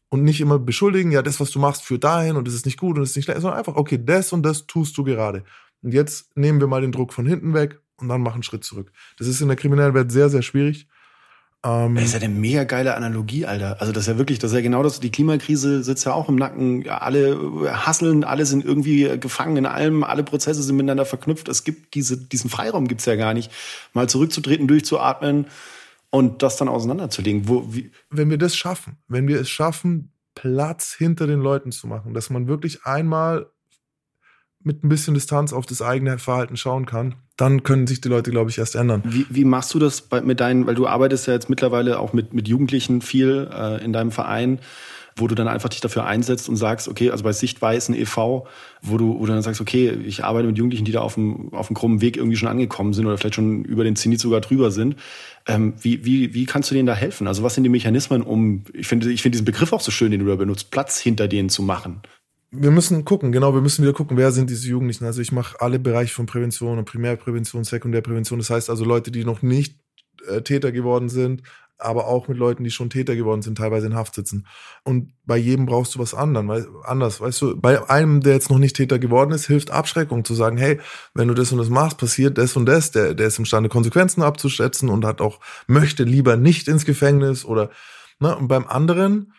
und nicht immer beschuldigen, ja, das, was du machst, führt dahin und das ist nicht gut und das ist nicht schlecht, sondern einfach, okay, das und das tust du gerade. Und jetzt nehmen wir mal den Druck von hinten weg und dann machen einen Schritt zurück. Das ist in der kriminellen Welt sehr, sehr schwierig. Ähm, das ist ja eine mega geile Analogie, Alter. Also das ist ja wirklich, das ist ja genau das, die Klimakrise sitzt ja auch im Nacken. Alle hasseln, alle sind irgendwie gefangen in allem, alle Prozesse sind miteinander verknüpft. Es gibt diese, diesen Freiraum gibt's ja gar nicht. Mal zurückzutreten, durchzuatmen und das dann auseinanderzulegen. Wo, wie wenn wir das schaffen, wenn wir es schaffen, Platz hinter den Leuten zu machen, dass man wirklich einmal mit ein bisschen Distanz auf das eigene Verhalten schauen kann, dann können sich die Leute, glaube ich, erst ändern. Wie, wie machst du das bei, mit deinen, weil du arbeitest ja jetzt mittlerweile auch mit, mit Jugendlichen viel äh, in deinem Verein, wo du dann einfach dich dafür einsetzt und sagst, okay, also bei Sichtweisen e.V., wo du, wo du dann sagst, okay, ich arbeite mit Jugendlichen, die da auf dem, auf dem krummen Weg irgendwie schon angekommen sind oder vielleicht schon über den Zenit sogar drüber sind. Ähm, wie, wie, wie kannst du denen da helfen? Also was sind die Mechanismen, um, ich finde, ich finde diesen Begriff auch so schön, den du da benutzt, Platz hinter denen zu machen? Wir müssen gucken, genau, wir müssen wieder gucken, wer sind diese Jugendlichen. Also ich mache alle Bereiche von Prävention und Primärprävention, Sekundärprävention. Das heißt also Leute, die noch nicht äh, Täter geworden sind, aber auch mit Leuten, die schon Täter geworden sind, teilweise in Haft sitzen. Und bei jedem brauchst du was anderen, weil, anders, weißt du, bei einem, der jetzt noch nicht Täter geworden ist, hilft Abschreckung zu sagen, hey, wenn du das und das machst, passiert das und das, der, der ist imstande, Konsequenzen abzuschätzen und hat auch, möchte lieber nicht ins Gefängnis oder, ne, und beim anderen,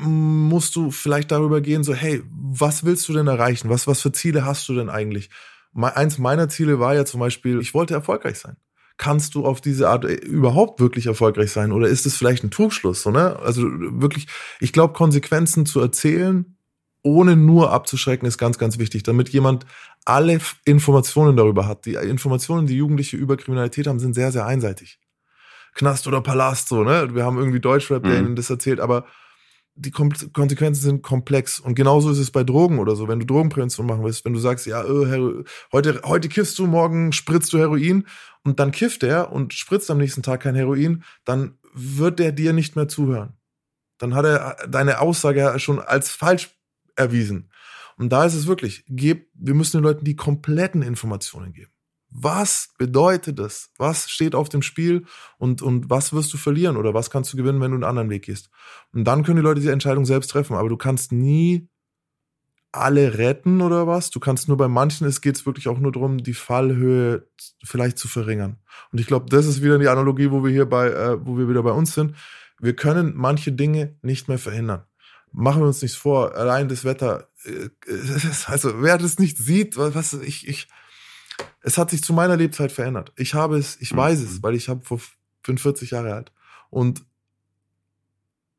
musst du vielleicht darüber gehen, so, hey, was willst du denn erreichen? Was, was für Ziele hast du denn eigentlich? Eins meiner Ziele war ja zum Beispiel, ich wollte erfolgreich sein. Kannst du auf diese Art äh, überhaupt wirklich erfolgreich sein? Oder ist es vielleicht ein Trugschluss? So, ne? Also wirklich, ich glaube, Konsequenzen zu erzählen, ohne nur abzuschrecken, ist ganz, ganz wichtig, damit jemand alle Informationen darüber hat. Die Informationen, die Jugendliche über Kriminalität haben, sind sehr, sehr einseitig. Knast oder Palast, so, ne? Wir haben irgendwie Deutschrap, der mhm. ihnen das erzählt, aber die Konsequenzen sind komplex. Und genauso ist es bei Drogen oder so. Wenn du Drogenprävention machen willst, wenn du sagst, ja, äh, heute, heute kiffst du, morgen spritzt du Heroin und dann kifft er und spritzt am nächsten Tag kein Heroin, dann wird der dir nicht mehr zuhören. Dann hat er deine Aussage schon als falsch erwiesen. Und da ist es wirklich, geb, wir müssen den Leuten die kompletten Informationen geben was bedeutet das? Was steht auf dem Spiel und, und was wirst du verlieren oder was kannst du gewinnen, wenn du einen anderen Weg gehst? Und dann können die Leute diese Entscheidung selbst treffen, aber du kannst nie alle retten oder was. Du kannst nur bei manchen, es geht wirklich auch nur darum, die Fallhöhe vielleicht zu verringern. Und ich glaube, das ist wieder die Analogie, wo wir hier bei, äh, wo wir wieder bei uns sind. Wir können manche Dinge nicht mehr verhindern. machen wir uns nichts vor, allein das Wetter, äh, *laughs* also wer das nicht sieht, was ich, ich, es hat sich zu meiner Lebzeit verändert. Ich habe es, ich weiß es, mhm. weil ich habe vor, bin 40 Jahre alt. Und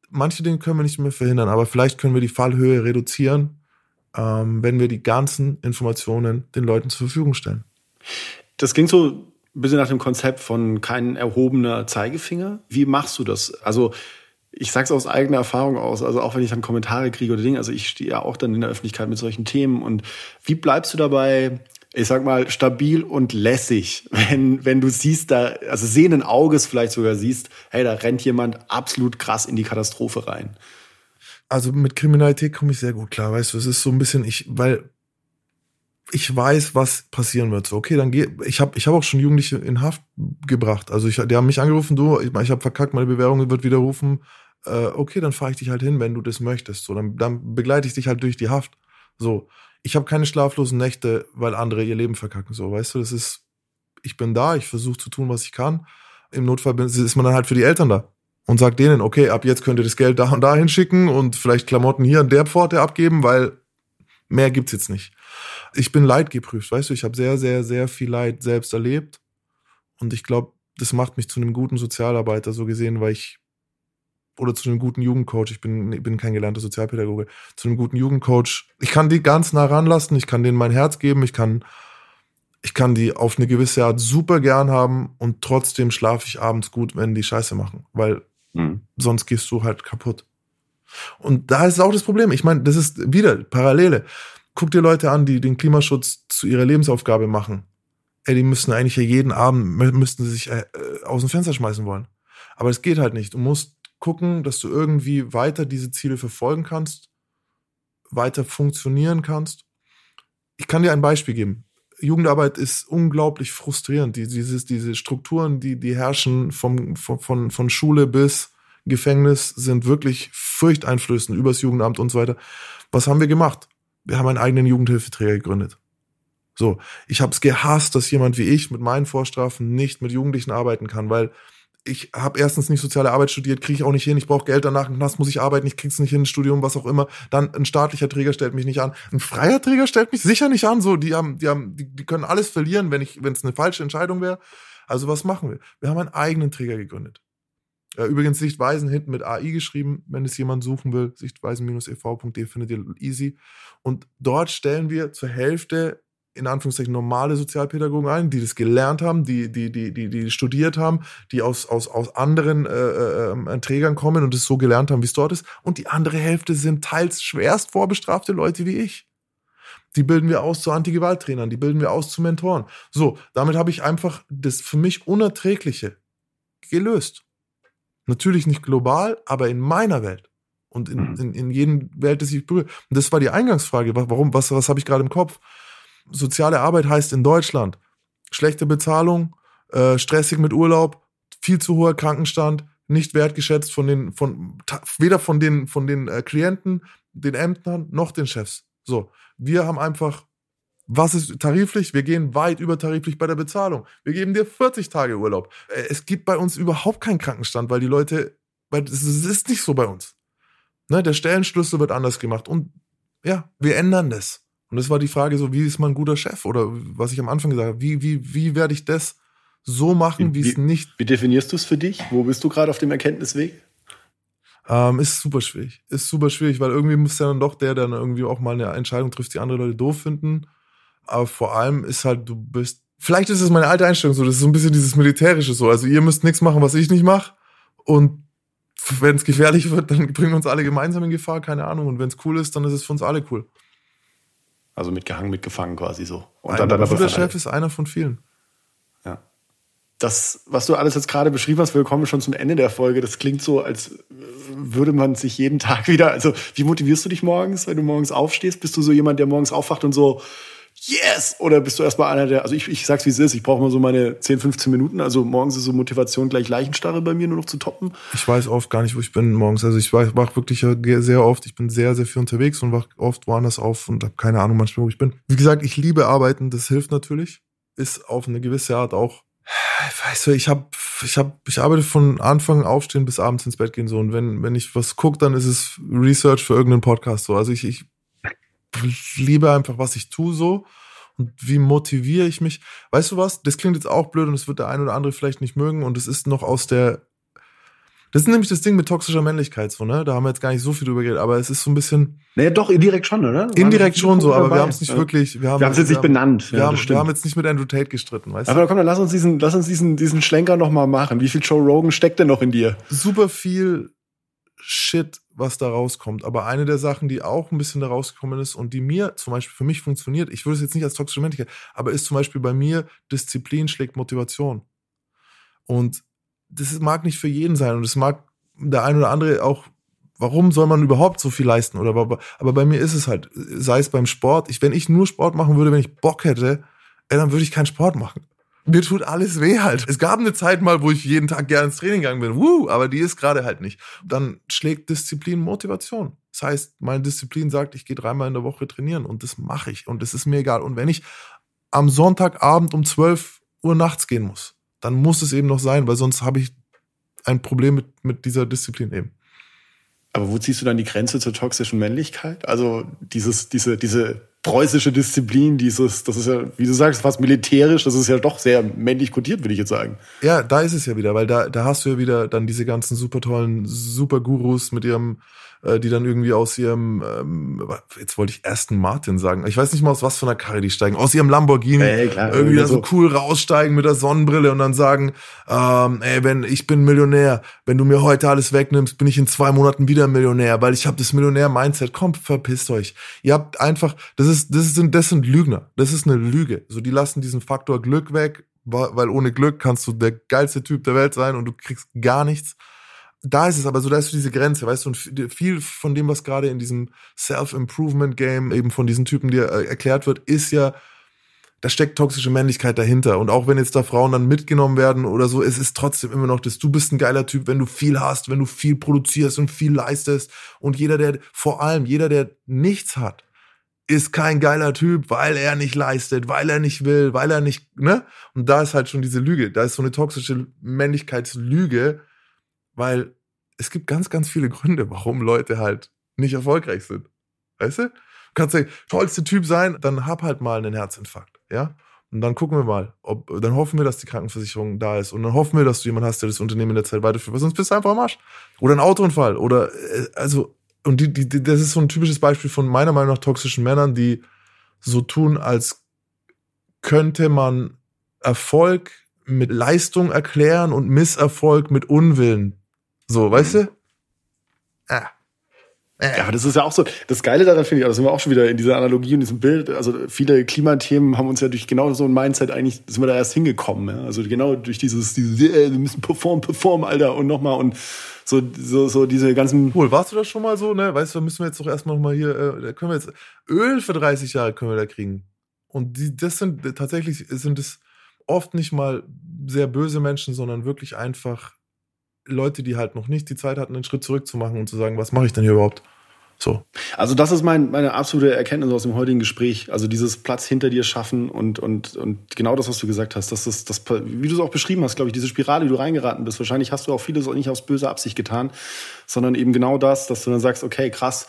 manche Dinge können wir nicht mehr verhindern, aber vielleicht können wir die Fallhöhe reduzieren, ähm, wenn wir die ganzen Informationen den Leuten zur Verfügung stellen. Das klingt so ein bisschen nach dem Konzept von kein erhobener Zeigefinger. Wie machst du das? Also ich sag's aus eigener Erfahrung aus, also auch wenn ich dann Kommentare kriege oder Dinge, also ich stehe ja auch dann in der Öffentlichkeit mit solchen Themen und wie bleibst du dabei, ich sag mal, stabil und lässig, *laughs* wenn, wenn du siehst, da, also sehenden Auges vielleicht sogar siehst, hey, da rennt jemand absolut krass in die Katastrophe rein. Also mit Kriminalität komme ich sehr gut klar, weißt du, es ist so ein bisschen, ich, weil ich weiß, was passieren wird. So, okay, dann geh. Ich habe ich hab auch schon Jugendliche in Haft gebracht. Also ich, die haben mich angerufen, du, ich, ich habe verkackt, meine Bewährung wird widerrufen. Äh, okay, dann fahre ich dich halt hin, wenn du das möchtest. So, dann, dann begleite ich dich halt durch die Haft. So, ich habe keine schlaflosen Nächte, weil andere ihr Leben verkacken. So, weißt du, das ist, ich bin da, ich versuche zu tun, was ich kann. Im Notfall ist man dann halt für die Eltern da und sagt denen, okay, ab jetzt könnt ihr das Geld da und da hinschicken und vielleicht Klamotten hier an der Pforte abgeben, weil mehr gibt's jetzt nicht. Ich bin leidgeprüft, weißt du, ich habe sehr, sehr, sehr viel Leid selbst erlebt und ich glaube, das macht mich zu einem guten Sozialarbeiter so gesehen, weil ich oder zu einem guten Jugendcoach. Ich bin, ich bin kein gelernter Sozialpädagoge. Zu einem guten Jugendcoach. Ich kann die ganz nah ranlassen. Ich kann denen mein Herz geben. Ich kann, ich kann die auf eine gewisse Art super gern haben und trotzdem schlafe ich abends gut, wenn die Scheiße machen, weil mhm. sonst gehst du halt kaputt. Und da ist auch das Problem. Ich meine, das ist wieder Parallele. Guck dir Leute an, die den Klimaschutz zu ihrer Lebensaufgabe machen. Ey, die müssen eigentlich ja jeden Abend, müssten sie sich äh, aus dem Fenster schmeißen wollen. Aber es geht halt nicht. Du musst gucken, dass du irgendwie weiter diese Ziele verfolgen kannst, weiter funktionieren kannst. Ich kann dir ein Beispiel geben. Jugendarbeit ist unglaublich frustrierend. Die, dieses, diese Strukturen, die, die herrschen vom, von, von, von Schule bis Gefängnis, sind wirklich furchteinflößend übers Jugendamt und so weiter. Was haben wir gemacht? Wir haben einen eigenen Jugendhilfeträger gegründet. So, ich habe es gehasst, dass jemand wie ich mit meinen Vorstrafen nicht mit Jugendlichen arbeiten kann, weil ich habe erstens nicht soziale Arbeit studiert, kriege ich auch nicht hin, ich brauche Geld danach, im muss ich arbeiten, ich krieg's nicht hin, Studium, was auch immer. Dann ein staatlicher Träger stellt mich nicht an. Ein freier Träger stellt mich sicher nicht an. So, die haben, die haben, die, die können alles verlieren, wenn ich, wenn es eine falsche Entscheidung wäre. Also was machen wir? Wir haben einen eigenen Träger gegründet. Übrigens Sichtweisen hinten mit AI geschrieben, wenn es jemand suchen will, sichtweisen-ev.de findet ihr easy. Und dort stellen wir zur Hälfte in Anführungszeichen normale Sozialpädagogen ein, die das gelernt haben, die, die, die, die, die studiert haben, die aus, aus, aus anderen äh, äh, ähm, Trägern kommen und es so gelernt haben, wie es dort ist. Und die andere Hälfte sind teils schwerst vorbestrafte Leute wie ich. Die bilden wir aus zu Anti-Gewalt-Trainern, die bilden wir aus zu Mentoren. So, damit habe ich einfach das für mich Unerträgliche gelöst. Natürlich nicht global, aber in meiner Welt und in, mhm. in, in jedem Welt, das ich berühre. Und das war die Eingangsfrage. Warum, was, was habe ich gerade im Kopf? Soziale Arbeit heißt in Deutschland schlechte Bezahlung, äh, stressig mit Urlaub, viel zu hoher Krankenstand, nicht wertgeschätzt von den, von, weder von den, von den äh, Klienten, den Ämtern, noch den Chefs. So. Wir haben einfach, was ist tariflich? Wir gehen weit übertariflich bei der Bezahlung. Wir geben dir 40 Tage Urlaub. Äh, es gibt bei uns überhaupt keinen Krankenstand, weil die Leute, weil es ist nicht so bei uns. Ne, der Stellenschlüssel wird anders gemacht und ja, wir ändern das. Und das war die Frage so, wie ist man ein guter Chef? Oder was ich am Anfang gesagt habe, wie, wie, wie werde ich das so machen, wie, wie es nicht. Wie definierst du es für dich? Wo bist du gerade auf dem Erkenntnisweg? Ähm, ist super schwierig. Ist super schwierig, weil irgendwie muss ja dann doch der, der dann irgendwie auch mal eine Entscheidung trifft, die andere Leute doof finden. Aber vor allem ist halt, du bist. Vielleicht ist es meine alte Einstellung so, das ist so ein bisschen dieses Militärische so. Also ihr müsst nichts machen, was ich nicht mache. Und wenn es gefährlich wird, dann bringen wir uns alle gemeinsam in Gefahr, keine Ahnung. Und wenn es cool ist, dann ist es für uns alle cool. Also mitgehangen, mitgefangen quasi so. Und Ein dann guter Chef ist einer von vielen. Ja. Das, was du alles jetzt gerade beschrieben hast, wir kommen schon zum Ende der Folge. Das klingt so, als würde man sich jeden Tag *laughs* wieder. Also, wie motivierst du dich morgens, wenn du morgens aufstehst? Bist du so jemand, der morgens aufwacht und so, yes! Oder bist du erstmal einer der, also ich, ich sag's wie es ist, ich brauche mal so meine 10, 15 Minuten. Also morgens ist so Motivation gleich Leichenstarre bei mir, nur noch zu toppen. Ich weiß oft gar nicht, wo ich bin morgens. Also ich wach wirklich sehr oft, ich bin sehr, sehr viel unterwegs und wach oft woanders auf und habe keine Ahnung manchmal, wo ich bin. Wie gesagt, ich liebe Arbeiten, das hilft natürlich. Ist auf eine gewisse Art auch Weißt du, ich habe, ich habe, ich arbeite von Anfang aufstehen bis abends ins Bett gehen so und wenn wenn ich was gucke, dann ist es Research für irgendeinen Podcast so. Also ich, ich liebe einfach, was ich tue so und wie motiviere ich mich. Weißt du was? Das klingt jetzt auch blöd und es wird der ein oder andere vielleicht nicht mögen und es ist noch aus der das ist nämlich das Ding mit toxischer Männlichkeit, so, ne? Da haben wir jetzt gar nicht so viel drüber geredet, aber es ist so ein bisschen. Naja, doch, indirekt schon, oder? Indirekt schon so, aber dabei. wir haben es nicht ja. wirklich. Wir haben es jetzt nicht benannt. Wir, ja, haben, wir haben jetzt nicht mit Andrew Tate gestritten, weißt du? Aber komm, dann lass uns diesen, lass uns diesen, diesen Schlenker nochmal machen. Wie viel Joe Rogan steckt denn noch in dir? Super viel Shit, was da rauskommt. Aber eine der Sachen, die auch ein bisschen da rausgekommen ist und die mir zum Beispiel für mich funktioniert, ich würde es jetzt nicht als toxische Männlichkeit, aber ist zum Beispiel bei mir Disziplin schlägt Motivation. Und das mag nicht für jeden sein und es mag der ein oder andere auch, warum soll man überhaupt so viel leisten? Oder aber bei mir ist es halt, sei es beim Sport, ich, wenn ich nur Sport machen würde, wenn ich Bock hätte, ey, dann würde ich keinen Sport machen. Mir tut alles weh halt. Es gab eine Zeit mal, wo ich jeden Tag gerne ins Training gegangen bin, Woo, aber die ist gerade halt nicht. Dann schlägt Disziplin Motivation. Das heißt, meine Disziplin sagt, ich gehe dreimal in der Woche trainieren und das mache ich und das ist mir egal. Und wenn ich am Sonntagabend um 12 Uhr nachts gehen muss, dann muss es eben noch sein, weil sonst habe ich ein Problem mit, mit dieser Disziplin eben. Aber wo ziehst du dann die Grenze zur toxischen Männlichkeit? Also dieses, diese, diese preußische Disziplin, dieses, das ist ja, wie du sagst, fast militärisch, das ist ja doch sehr männlich kodiert, würde ich jetzt sagen. Ja, da ist es ja wieder, weil da, da hast du ja wieder dann diese ganzen super tollen Supergurus mit ihrem äh, die dann irgendwie aus ihrem, ähm, jetzt wollte ich Aston Martin sagen, ich weiß nicht mal aus was von der Karre die steigen, aus ihrem Lamborghini ey, klar, irgendwie da so cool raussteigen mit der Sonnenbrille und dann sagen, ähm, ey, wenn ich bin Millionär, wenn du mir heute alles wegnimmst, bin ich in zwei Monaten wieder Millionär, weil ich habe das Millionär-Mindset. Kommt, verpisst euch. Ihr habt einfach, das ist, das sind, das sind Lügner. Das ist eine Lüge. So, die lassen diesen Faktor Glück weg, weil ohne Glück kannst du der geilste Typ der Welt sein und du kriegst gar nichts da ist es aber so, da ist diese Grenze, weißt du, und viel von dem, was gerade in diesem Self-Improvement-Game eben von diesen Typen dir äh, erklärt wird, ist ja, da steckt toxische Männlichkeit dahinter. Und auch wenn jetzt da Frauen dann mitgenommen werden oder so, es ist trotzdem immer noch das, du bist ein geiler Typ, wenn du viel hast, wenn du viel produzierst und viel leistest. Und jeder, der, vor allem jeder, der nichts hat, ist kein geiler Typ, weil er nicht leistet, weil er nicht will, weil er nicht, ne? Und da ist halt schon diese Lüge, da ist so eine toxische Männlichkeitslüge, weil es gibt ganz, ganz viele Gründe, warum Leute halt nicht erfolgreich sind. Weißt du? Du kannst der tollste Typ sein, dann hab halt mal einen Herzinfarkt, ja? Und dann gucken wir mal, ob, dann hoffen wir, dass die Krankenversicherung da ist. Und dann hoffen wir, dass du jemanden hast, der das Unternehmen in der Zeit weiterführt, weil sonst bist du einfach am Arsch. Oder ein Autounfall. Oder, äh, also, und die, die, das ist so ein typisches Beispiel von meiner Meinung nach toxischen Männern, die so tun, als könnte man Erfolg mit Leistung erklären und Misserfolg mit Unwillen. So, weißt du? Ah. Ja, aber das ist ja auch so. Das Geile daran finde ich, da sind wir auch schon wieder in dieser Analogie und diesem Bild. Also viele Klimathemen haben uns ja durch genau so ein Mindset eigentlich, sind wir da erst hingekommen. Ja? Also genau durch dieses, dieses, äh, wir müssen performen, performen, Alter, und nochmal und so, so, so diese ganzen. Cool, warst du das schon mal so, ne? Weißt du, da müssen wir jetzt doch erstmal noch mal hier, äh, da können wir jetzt, Öl für 30 Jahre können wir da kriegen. Und die, das sind, tatsächlich sind es oft nicht mal sehr böse Menschen, sondern wirklich einfach Leute, die halt noch nicht die Zeit hatten, einen Schritt zurück zu machen und zu sagen, was mache ich denn hier überhaupt? So. Also das ist mein, meine absolute Erkenntnis aus dem heutigen Gespräch. Also dieses Platz hinter dir schaffen und, und, und genau das, was du gesagt hast, das ist das, wie du es auch beschrieben hast, glaube ich, diese Spirale, wie du reingeraten bist. Wahrscheinlich hast du auch vieles auch nicht aus böser Absicht getan, sondern eben genau das, dass du dann sagst, okay, krass,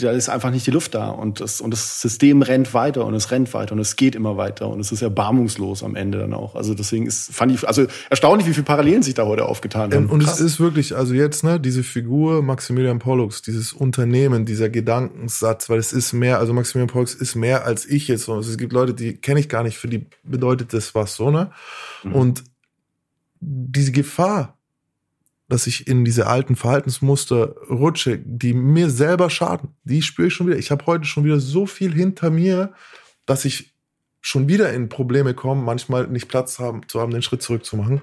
da ist einfach nicht die Luft da und das, und das System rennt weiter und es rennt weiter und es geht immer weiter und es ist erbarmungslos am Ende dann auch. Also deswegen ist, fand ich, also erstaunlich, wie viele Parallelen sich da heute aufgetan haben. Und Krass. es ist wirklich, also jetzt, ne, diese Figur Maximilian Pollux, dieses Unternehmen, dieser Gedankensatz, weil es ist mehr, also Maximilian Pollux ist mehr als ich jetzt. Und es gibt Leute, die kenne ich gar nicht, für die bedeutet das was, so, ne? Mhm. Und diese Gefahr, dass ich in diese alten Verhaltensmuster rutsche, die mir selber schaden. Die spüre ich schon wieder. Ich habe heute schon wieder so viel hinter mir, dass ich schon wieder in Probleme komme, manchmal nicht Platz haben, zu haben, den Schritt zurückzumachen.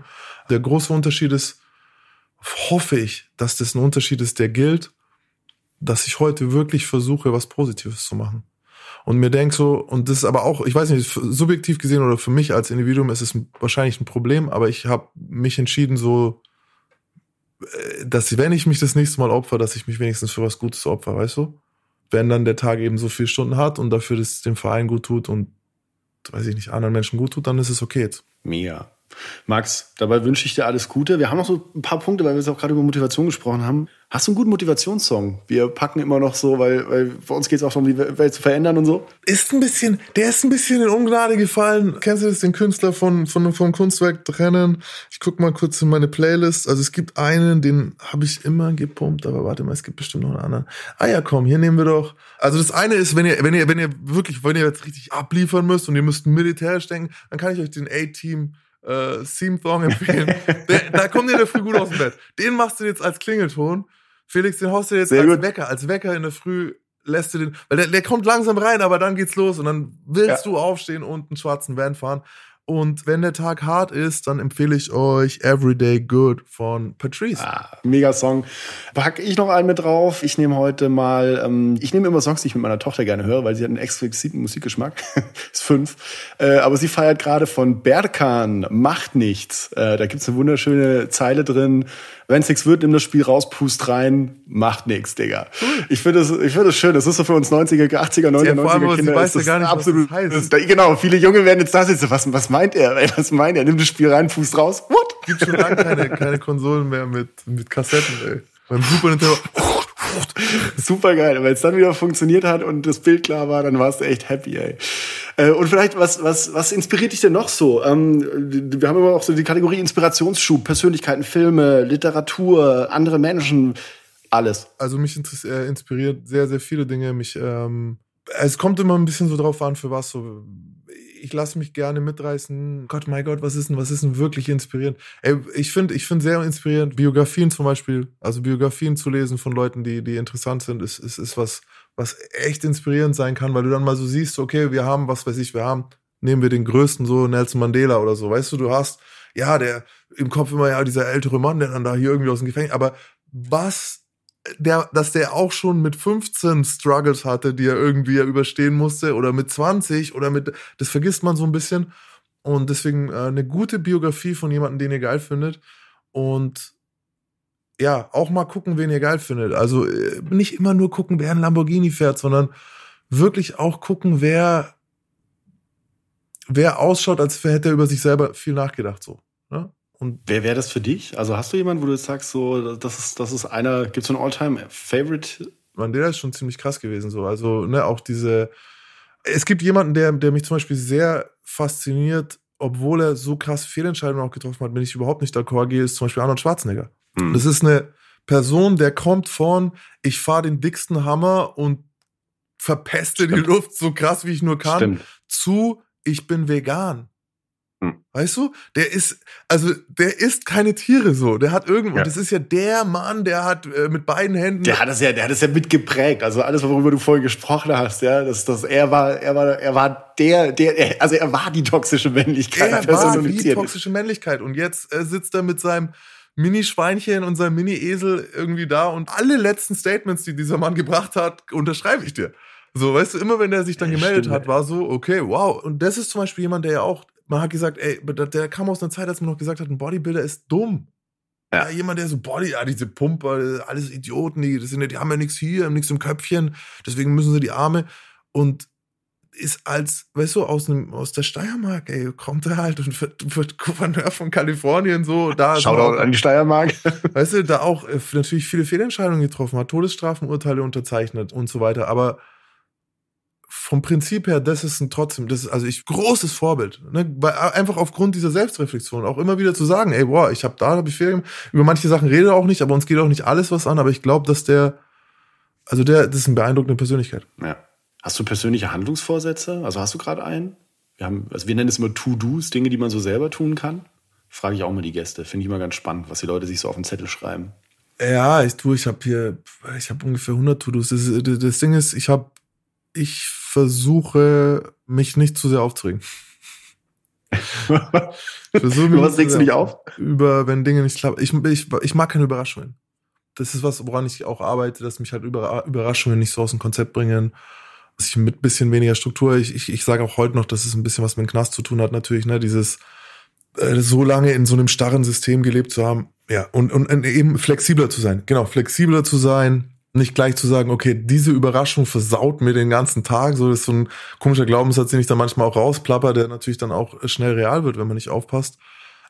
Der große Unterschied ist, hoffe ich, dass das ein Unterschied ist, der gilt, dass ich heute wirklich versuche, was Positives zu machen. Und mir denke so, und das ist aber auch, ich weiß nicht, subjektiv gesehen oder für mich als Individuum ist es wahrscheinlich ein Problem, aber ich habe mich entschieden, so dass wenn ich mich das nächste Mal opfer, dass ich mich wenigstens für was Gutes opfer, weißt du? Wenn dann der Tag eben so viele Stunden hat und dafür das dem Verein gut tut und weiß ich nicht, anderen Menschen gut tut, dann ist es okay jetzt. Mega. Max, dabei wünsche ich dir alles Gute. Wir haben noch so ein paar Punkte, weil wir jetzt auch gerade über Motivation gesprochen haben. Hast du einen guten Motivationssong? Wir packen immer noch so, weil, weil bei uns geht es auch darum, die Welt zu verändern und so. Ist ein bisschen, der ist ein bisschen in Ungnade gefallen. Kennst du das, den Künstler von, von, vom Kunstwerk trennen? Ich guck mal kurz in meine Playlist. Also es gibt einen, den habe ich immer gepumpt, aber warte mal, es gibt bestimmt noch einen anderen. Ah ja, komm, hier nehmen wir doch. Also das eine ist, wenn ihr, wenn ihr, wenn ihr wirklich, wenn ihr jetzt richtig abliefern müsst und ihr müsst militärisch denken, dann kann ich euch den A-Team äh, Theme Song empfehlen. der, da kommt in der Früh gut aus dem Bett. Den machst du jetzt als Klingelton. Felix, den haust du jetzt Sehr als gut. Wecker, als Wecker in der Früh lässt du den, weil der, der kommt langsam rein, aber dann geht's los und dann willst ja. du aufstehen und einen schwarzen Van fahren. Und wenn der Tag hart ist, dann empfehle ich euch Everyday Good von Patrice. Ah, mega Song. Pack ich noch einen mit drauf. Ich nehme heute mal, ähm, ich nehme immer Songs, die ich mit meiner Tochter gerne höre, weil sie hat einen exquisiten Musikgeschmack. *laughs* ist fünf. Äh, aber sie feiert gerade von Berkan, Macht nichts. Äh, da gibt's eine wunderschöne Zeile drin. Wenn es nichts wird, nimm das Spiel raus, pust rein, macht nichts, Digga. Cool. Ich finde das, ich finde das schön. Das ist so für uns 90er, 80er, 90er, 90er Kinder. Weiß ja gar nicht, absolut, was das heißt. Das, genau, viele Junge werden jetzt da sitzen. Was, was meint er? Ey, was meint er? Nimm das Spiel rein, Fuß raus. What? Gibt schon lange keine, keine Konsolen mehr mit, mit Kassetten, ey. Beim Super Nintendo. Super geil. Und wenn es dann wieder funktioniert hat und das Bild klar war, dann warst du echt happy, ey. Äh, und vielleicht, was, was, was inspiriert dich denn noch so? Ähm, wir haben immer auch so die Kategorie Inspirationsschub, Persönlichkeiten, Filme, Literatur, andere Menschen, alles. Also mich äh, inspiriert sehr, sehr viele Dinge. Mich, ähm, es kommt immer ein bisschen so drauf an, für was so ich lasse mich gerne mitreißen. Gott, mein Gott, was ist denn, was ist denn wirklich inspirierend? Ey, ich finde, ich finde sehr inspirierend, Biografien zum Beispiel, also Biografien zu lesen von Leuten, die, die interessant sind, ist, ist, ist was, was echt inspirierend sein kann, weil du dann mal so siehst, okay, wir haben, was weiß ich, wir haben, nehmen wir den größten so Nelson Mandela oder so, weißt du, du hast, ja, der im Kopf immer ja dieser ältere Mann, der dann da hier irgendwie aus dem Gefängnis, aber was der, dass der auch schon mit 15 Struggles hatte, die er irgendwie überstehen musste, oder mit 20 oder mit, das vergisst man so ein bisschen. Und deswegen äh, eine gute Biografie von jemandem, den ihr geil findet. Und ja, auch mal gucken, wen ihr geil findet. Also äh, nicht immer nur gucken, wer ein Lamborghini fährt, sondern wirklich auch gucken, wer, wer ausschaut, als hätte er über sich selber viel nachgedacht, so. Ne? Und wer wäre das für dich? Also hast du jemanden, wo du jetzt sagst, so, das ist, das ist einer, gibt es so einen All-Time-Favorite? Mandela ist schon ziemlich krass gewesen, so. Also, ne, auch diese. Es gibt jemanden, der, der mich zum Beispiel sehr fasziniert, obwohl er so krass Fehlentscheidungen auch getroffen hat, wenn ich überhaupt nicht d'accord gehe, ist zum Beispiel Arnold Schwarzenegger. Hm. Das ist eine Person, der kommt von, ich fahre den dicksten Hammer und verpeste Stimmt. die Luft so krass, wie ich nur kann, Stimmt. zu, ich bin vegan. Hm. Weißt du? Der ist, also der isst keine Tiere so. Der hat irgendwo, ja. das ist ja der Mann, der hat äh, mit beiden Händen. Der hat das ja, der hat das ja mitgeprägt. Also alles, worüber du vorhin gesprochen hast, ja, das, das, er war, er war, er war der, der, also er war die toxische Männlichkeit. Er war die toxische Männlichkeit. Und jetzt äh, sitzt er mit seinem Mini-Schweinchen und seinem Mini-Esel irgendwie da und alle letzten Statements, die dieser Mann gebracht hat, unterschreibe ich dir. So, weißt du, immer wenn er sich dann gemeldet Stimmt. hat, war so, okay, wow. Und das ist zum Beispiel jemand, der ja auch man hat gesagt, ey, der kam aus einer Zeit, als man noch gesagt hat, ein Bodybuilder ist dumm. Ja. ja jemand, der so Body, ja, diese Pumper, alles Idioten, die, das sind, die haben ja nichts hier, nichts im Köpfchen, deswegen müssen sie die Arme. Und ist als, weißt du, aus, einem, aus der Steiermark, ey, kommt er halt und wird, wird Gouverneur von Kalifornien, so, da. Schaut an die Steiermark. *laughs* Weißt du, da auch äh, natürlich viele Fehlentscheidungen getroffen hat, Todesstrafenurteile unterzeichnet und so weiter, aber vom Prinzip her, das ist ein trotzdem, das ist also ich großes Vorbild. Ne? Einfach aufgrund dieser Selbstreflexion auch immer wieder zu sagen, ey, boah, ich habe da, habe ich Ferien. Über manche Sachen rede auch nicht, aber uns geht auch nicht alles was an. Aber ich glaube, dass der, also der, das ist eine beeindruckende Persönlichkeit. Ja. Hast du persönliche Handlungsvorsätze? Also hast du gerade einen? Wir haben, also wir nennen es immer To-Dos, Dinge, die man so selber tun kann. Frage ich auch mal die Gäste. Finde ich immer ganz spannend, was die Leute sich so auf den Zettel schreiben. Ja, ich tue, ich habe hier, ich habe ungefähr 100 To-Dos. Das, das Ding ist, ich habe ich versuche, mich nicht zu sehr aufzuregen. *laughs* versuche Was regst du dich auf? Über, wenn Dinge nicht klappen. Ich, ich, ich mag keine Überraschungen. Das ist was, woran ich auch arbeite, dass mich halt Überraschungen nicht so aus dem Konzept bringen. Ich mit bisschen weniger Struktur, ich, ich, ich sage auch heute noch, dass es ein bisschen was mit dem Knast zu tun hat, natürlich, ne, dieses äh, so lange in so einem starren System gelebt zu haben, ja, und, und, und eben flexibler zu sein. Genau, flexibler zu sein, nicht gleich zu sagen, okay, diese Überraschung versaut mir den ganzen Tag. So ist so ein komischer Glaubenssatz, den ich dann manchmal auch rausplapper, der natürlich dann auch schnell real wird, wenn man nicht aufpasst.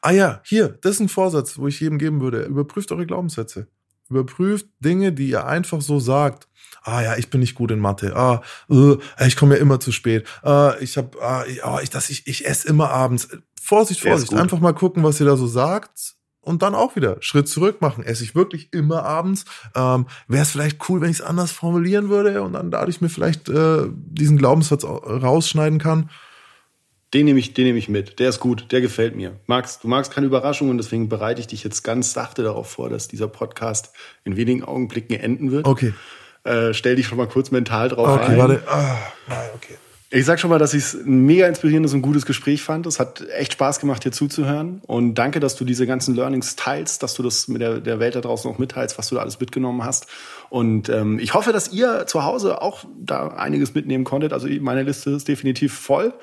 Ah ja, hier, das ist ein Vorsatz, wo ich jedem geben würde. Überprüft eure Glaubenssätze. Überprüft Dinge, die ihr einfach so sagt. Ah ja, ich bin nicht gut in Mathe. Ah, uh, ich komme ja immer zu spät. Ah, ich habe, ah, ich, oh, ich, das, ich, ich esse immer abends. Vorsicht, Vorsicht. Einfach mal gucken, was ihr da so sagt und dann auch wieder Schritt zurück machen. Esse ich wirklich immer abends? Ähm, Wäre es vielleicht cool, wenn ich es anders formulieren würde und dann dadurch mir vielleicht äh, diesen Glaubenssatz rausschneiden kann? Den nehme ich, den nehme ich mit. Der ist gut, der gefällt mir. Magst, du magst keine Überraschungen, deswegen bereite ich dich jetzt ganz sachte darauf vor, dass dieser Podcast in wenigen Augenblicken enden wird. Okay. Äh, stell dich schon mal kurz mental drauf okay, ein. Okay, warte. Ah, nein, okay. Ich sag schon mal, dass ich es ein mega inspirierendes und gutes Gespräch fand. Es hat echt Spaß gemacht, hier zuzuhören. Und danke, dass du diese ganzen Learnings teilst, dass du das mit der, der Welt da draußen auch mitteilst, was du da alles mitgenommen hast. Und ähm, ich hoffe, dass ihr zu Hause auch da einiges mitnehmen konntet. Also meine Liste ist definitiv voll.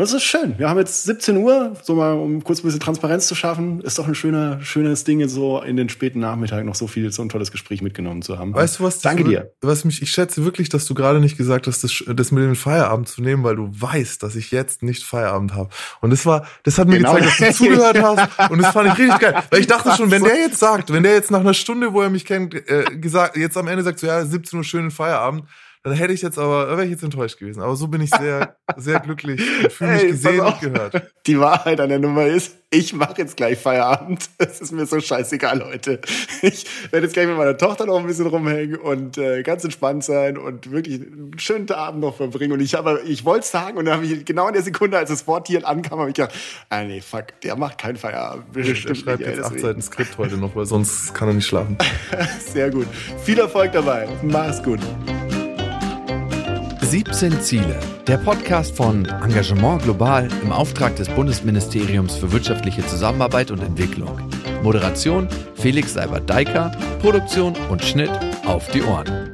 Und es ist schön. Wir haben jetzt 17 Uhr, so mal, um kurz ein bisschen Transparenz zu schaffen. Ist doch ein schöner, schönes Ding, so in den späten Nachmittag noch so viel, so ein tolles Gespräch mitgenommen zu haben. Weißt du was? Danke dir. Was mich, ich schätze wirklich, dass du gerade nicht gesagt hast, das, das mit dem Feierabend zu nehmen, weil du weißt, dass ich jetzt nicht Feierabend habe. Und das war, das hat mir genau. gezeigt, dass du zugehört *laughs* hast. Und das fand ich richtig geil. Weil ich dachte schon, wenn der jetzt sagt, wenn der jetzt nach einer Stunde, wo er mich kennt, äh, gesagt, jetzt am Ende sagt so, ja, 17 Uhr schönen Feierabend, dann hätte ich jetzt aber, wäre ich jetzt enttäuscht gewesen. Aber so bin ich sehr, *laughs* sehr glücklich und fühle mich hey, gesehen und gehört. Die Wahrheit an der Nummer ist, ich mache jetzt gleich Feierabend. *laughs* Es ist mir so scheißegal, Leute. Ich werde jetzt gleich mit meiner Tochter noch ein bisschen rumhängen und äh, ganz entspannt sein und wirklich einen schönen Abend noch verbringen. Und ich habe, ich wollte es sagen und dann habe ich genau in der Sekunde, als das Wort hier ankam, habe ich gedacht, ah nee, fuck, der macht keinen Feierabend. Bestimmt der schreibt nicht, jetzt acht Seiten Skript heute noch, weil sonst kann er nicht schlafen. *laughs* Sehr gut. Viel Erfolg dabei. Mach's gut. 17 Ziele. Der Podcast von Engagement Global im Auftrag des Bundesministeriums für wirtschaftliche Zusammenarbeit und Entwicklung. Moderation Felix Seibert-Deiker, Produktion und Schnitt auf die Ohren.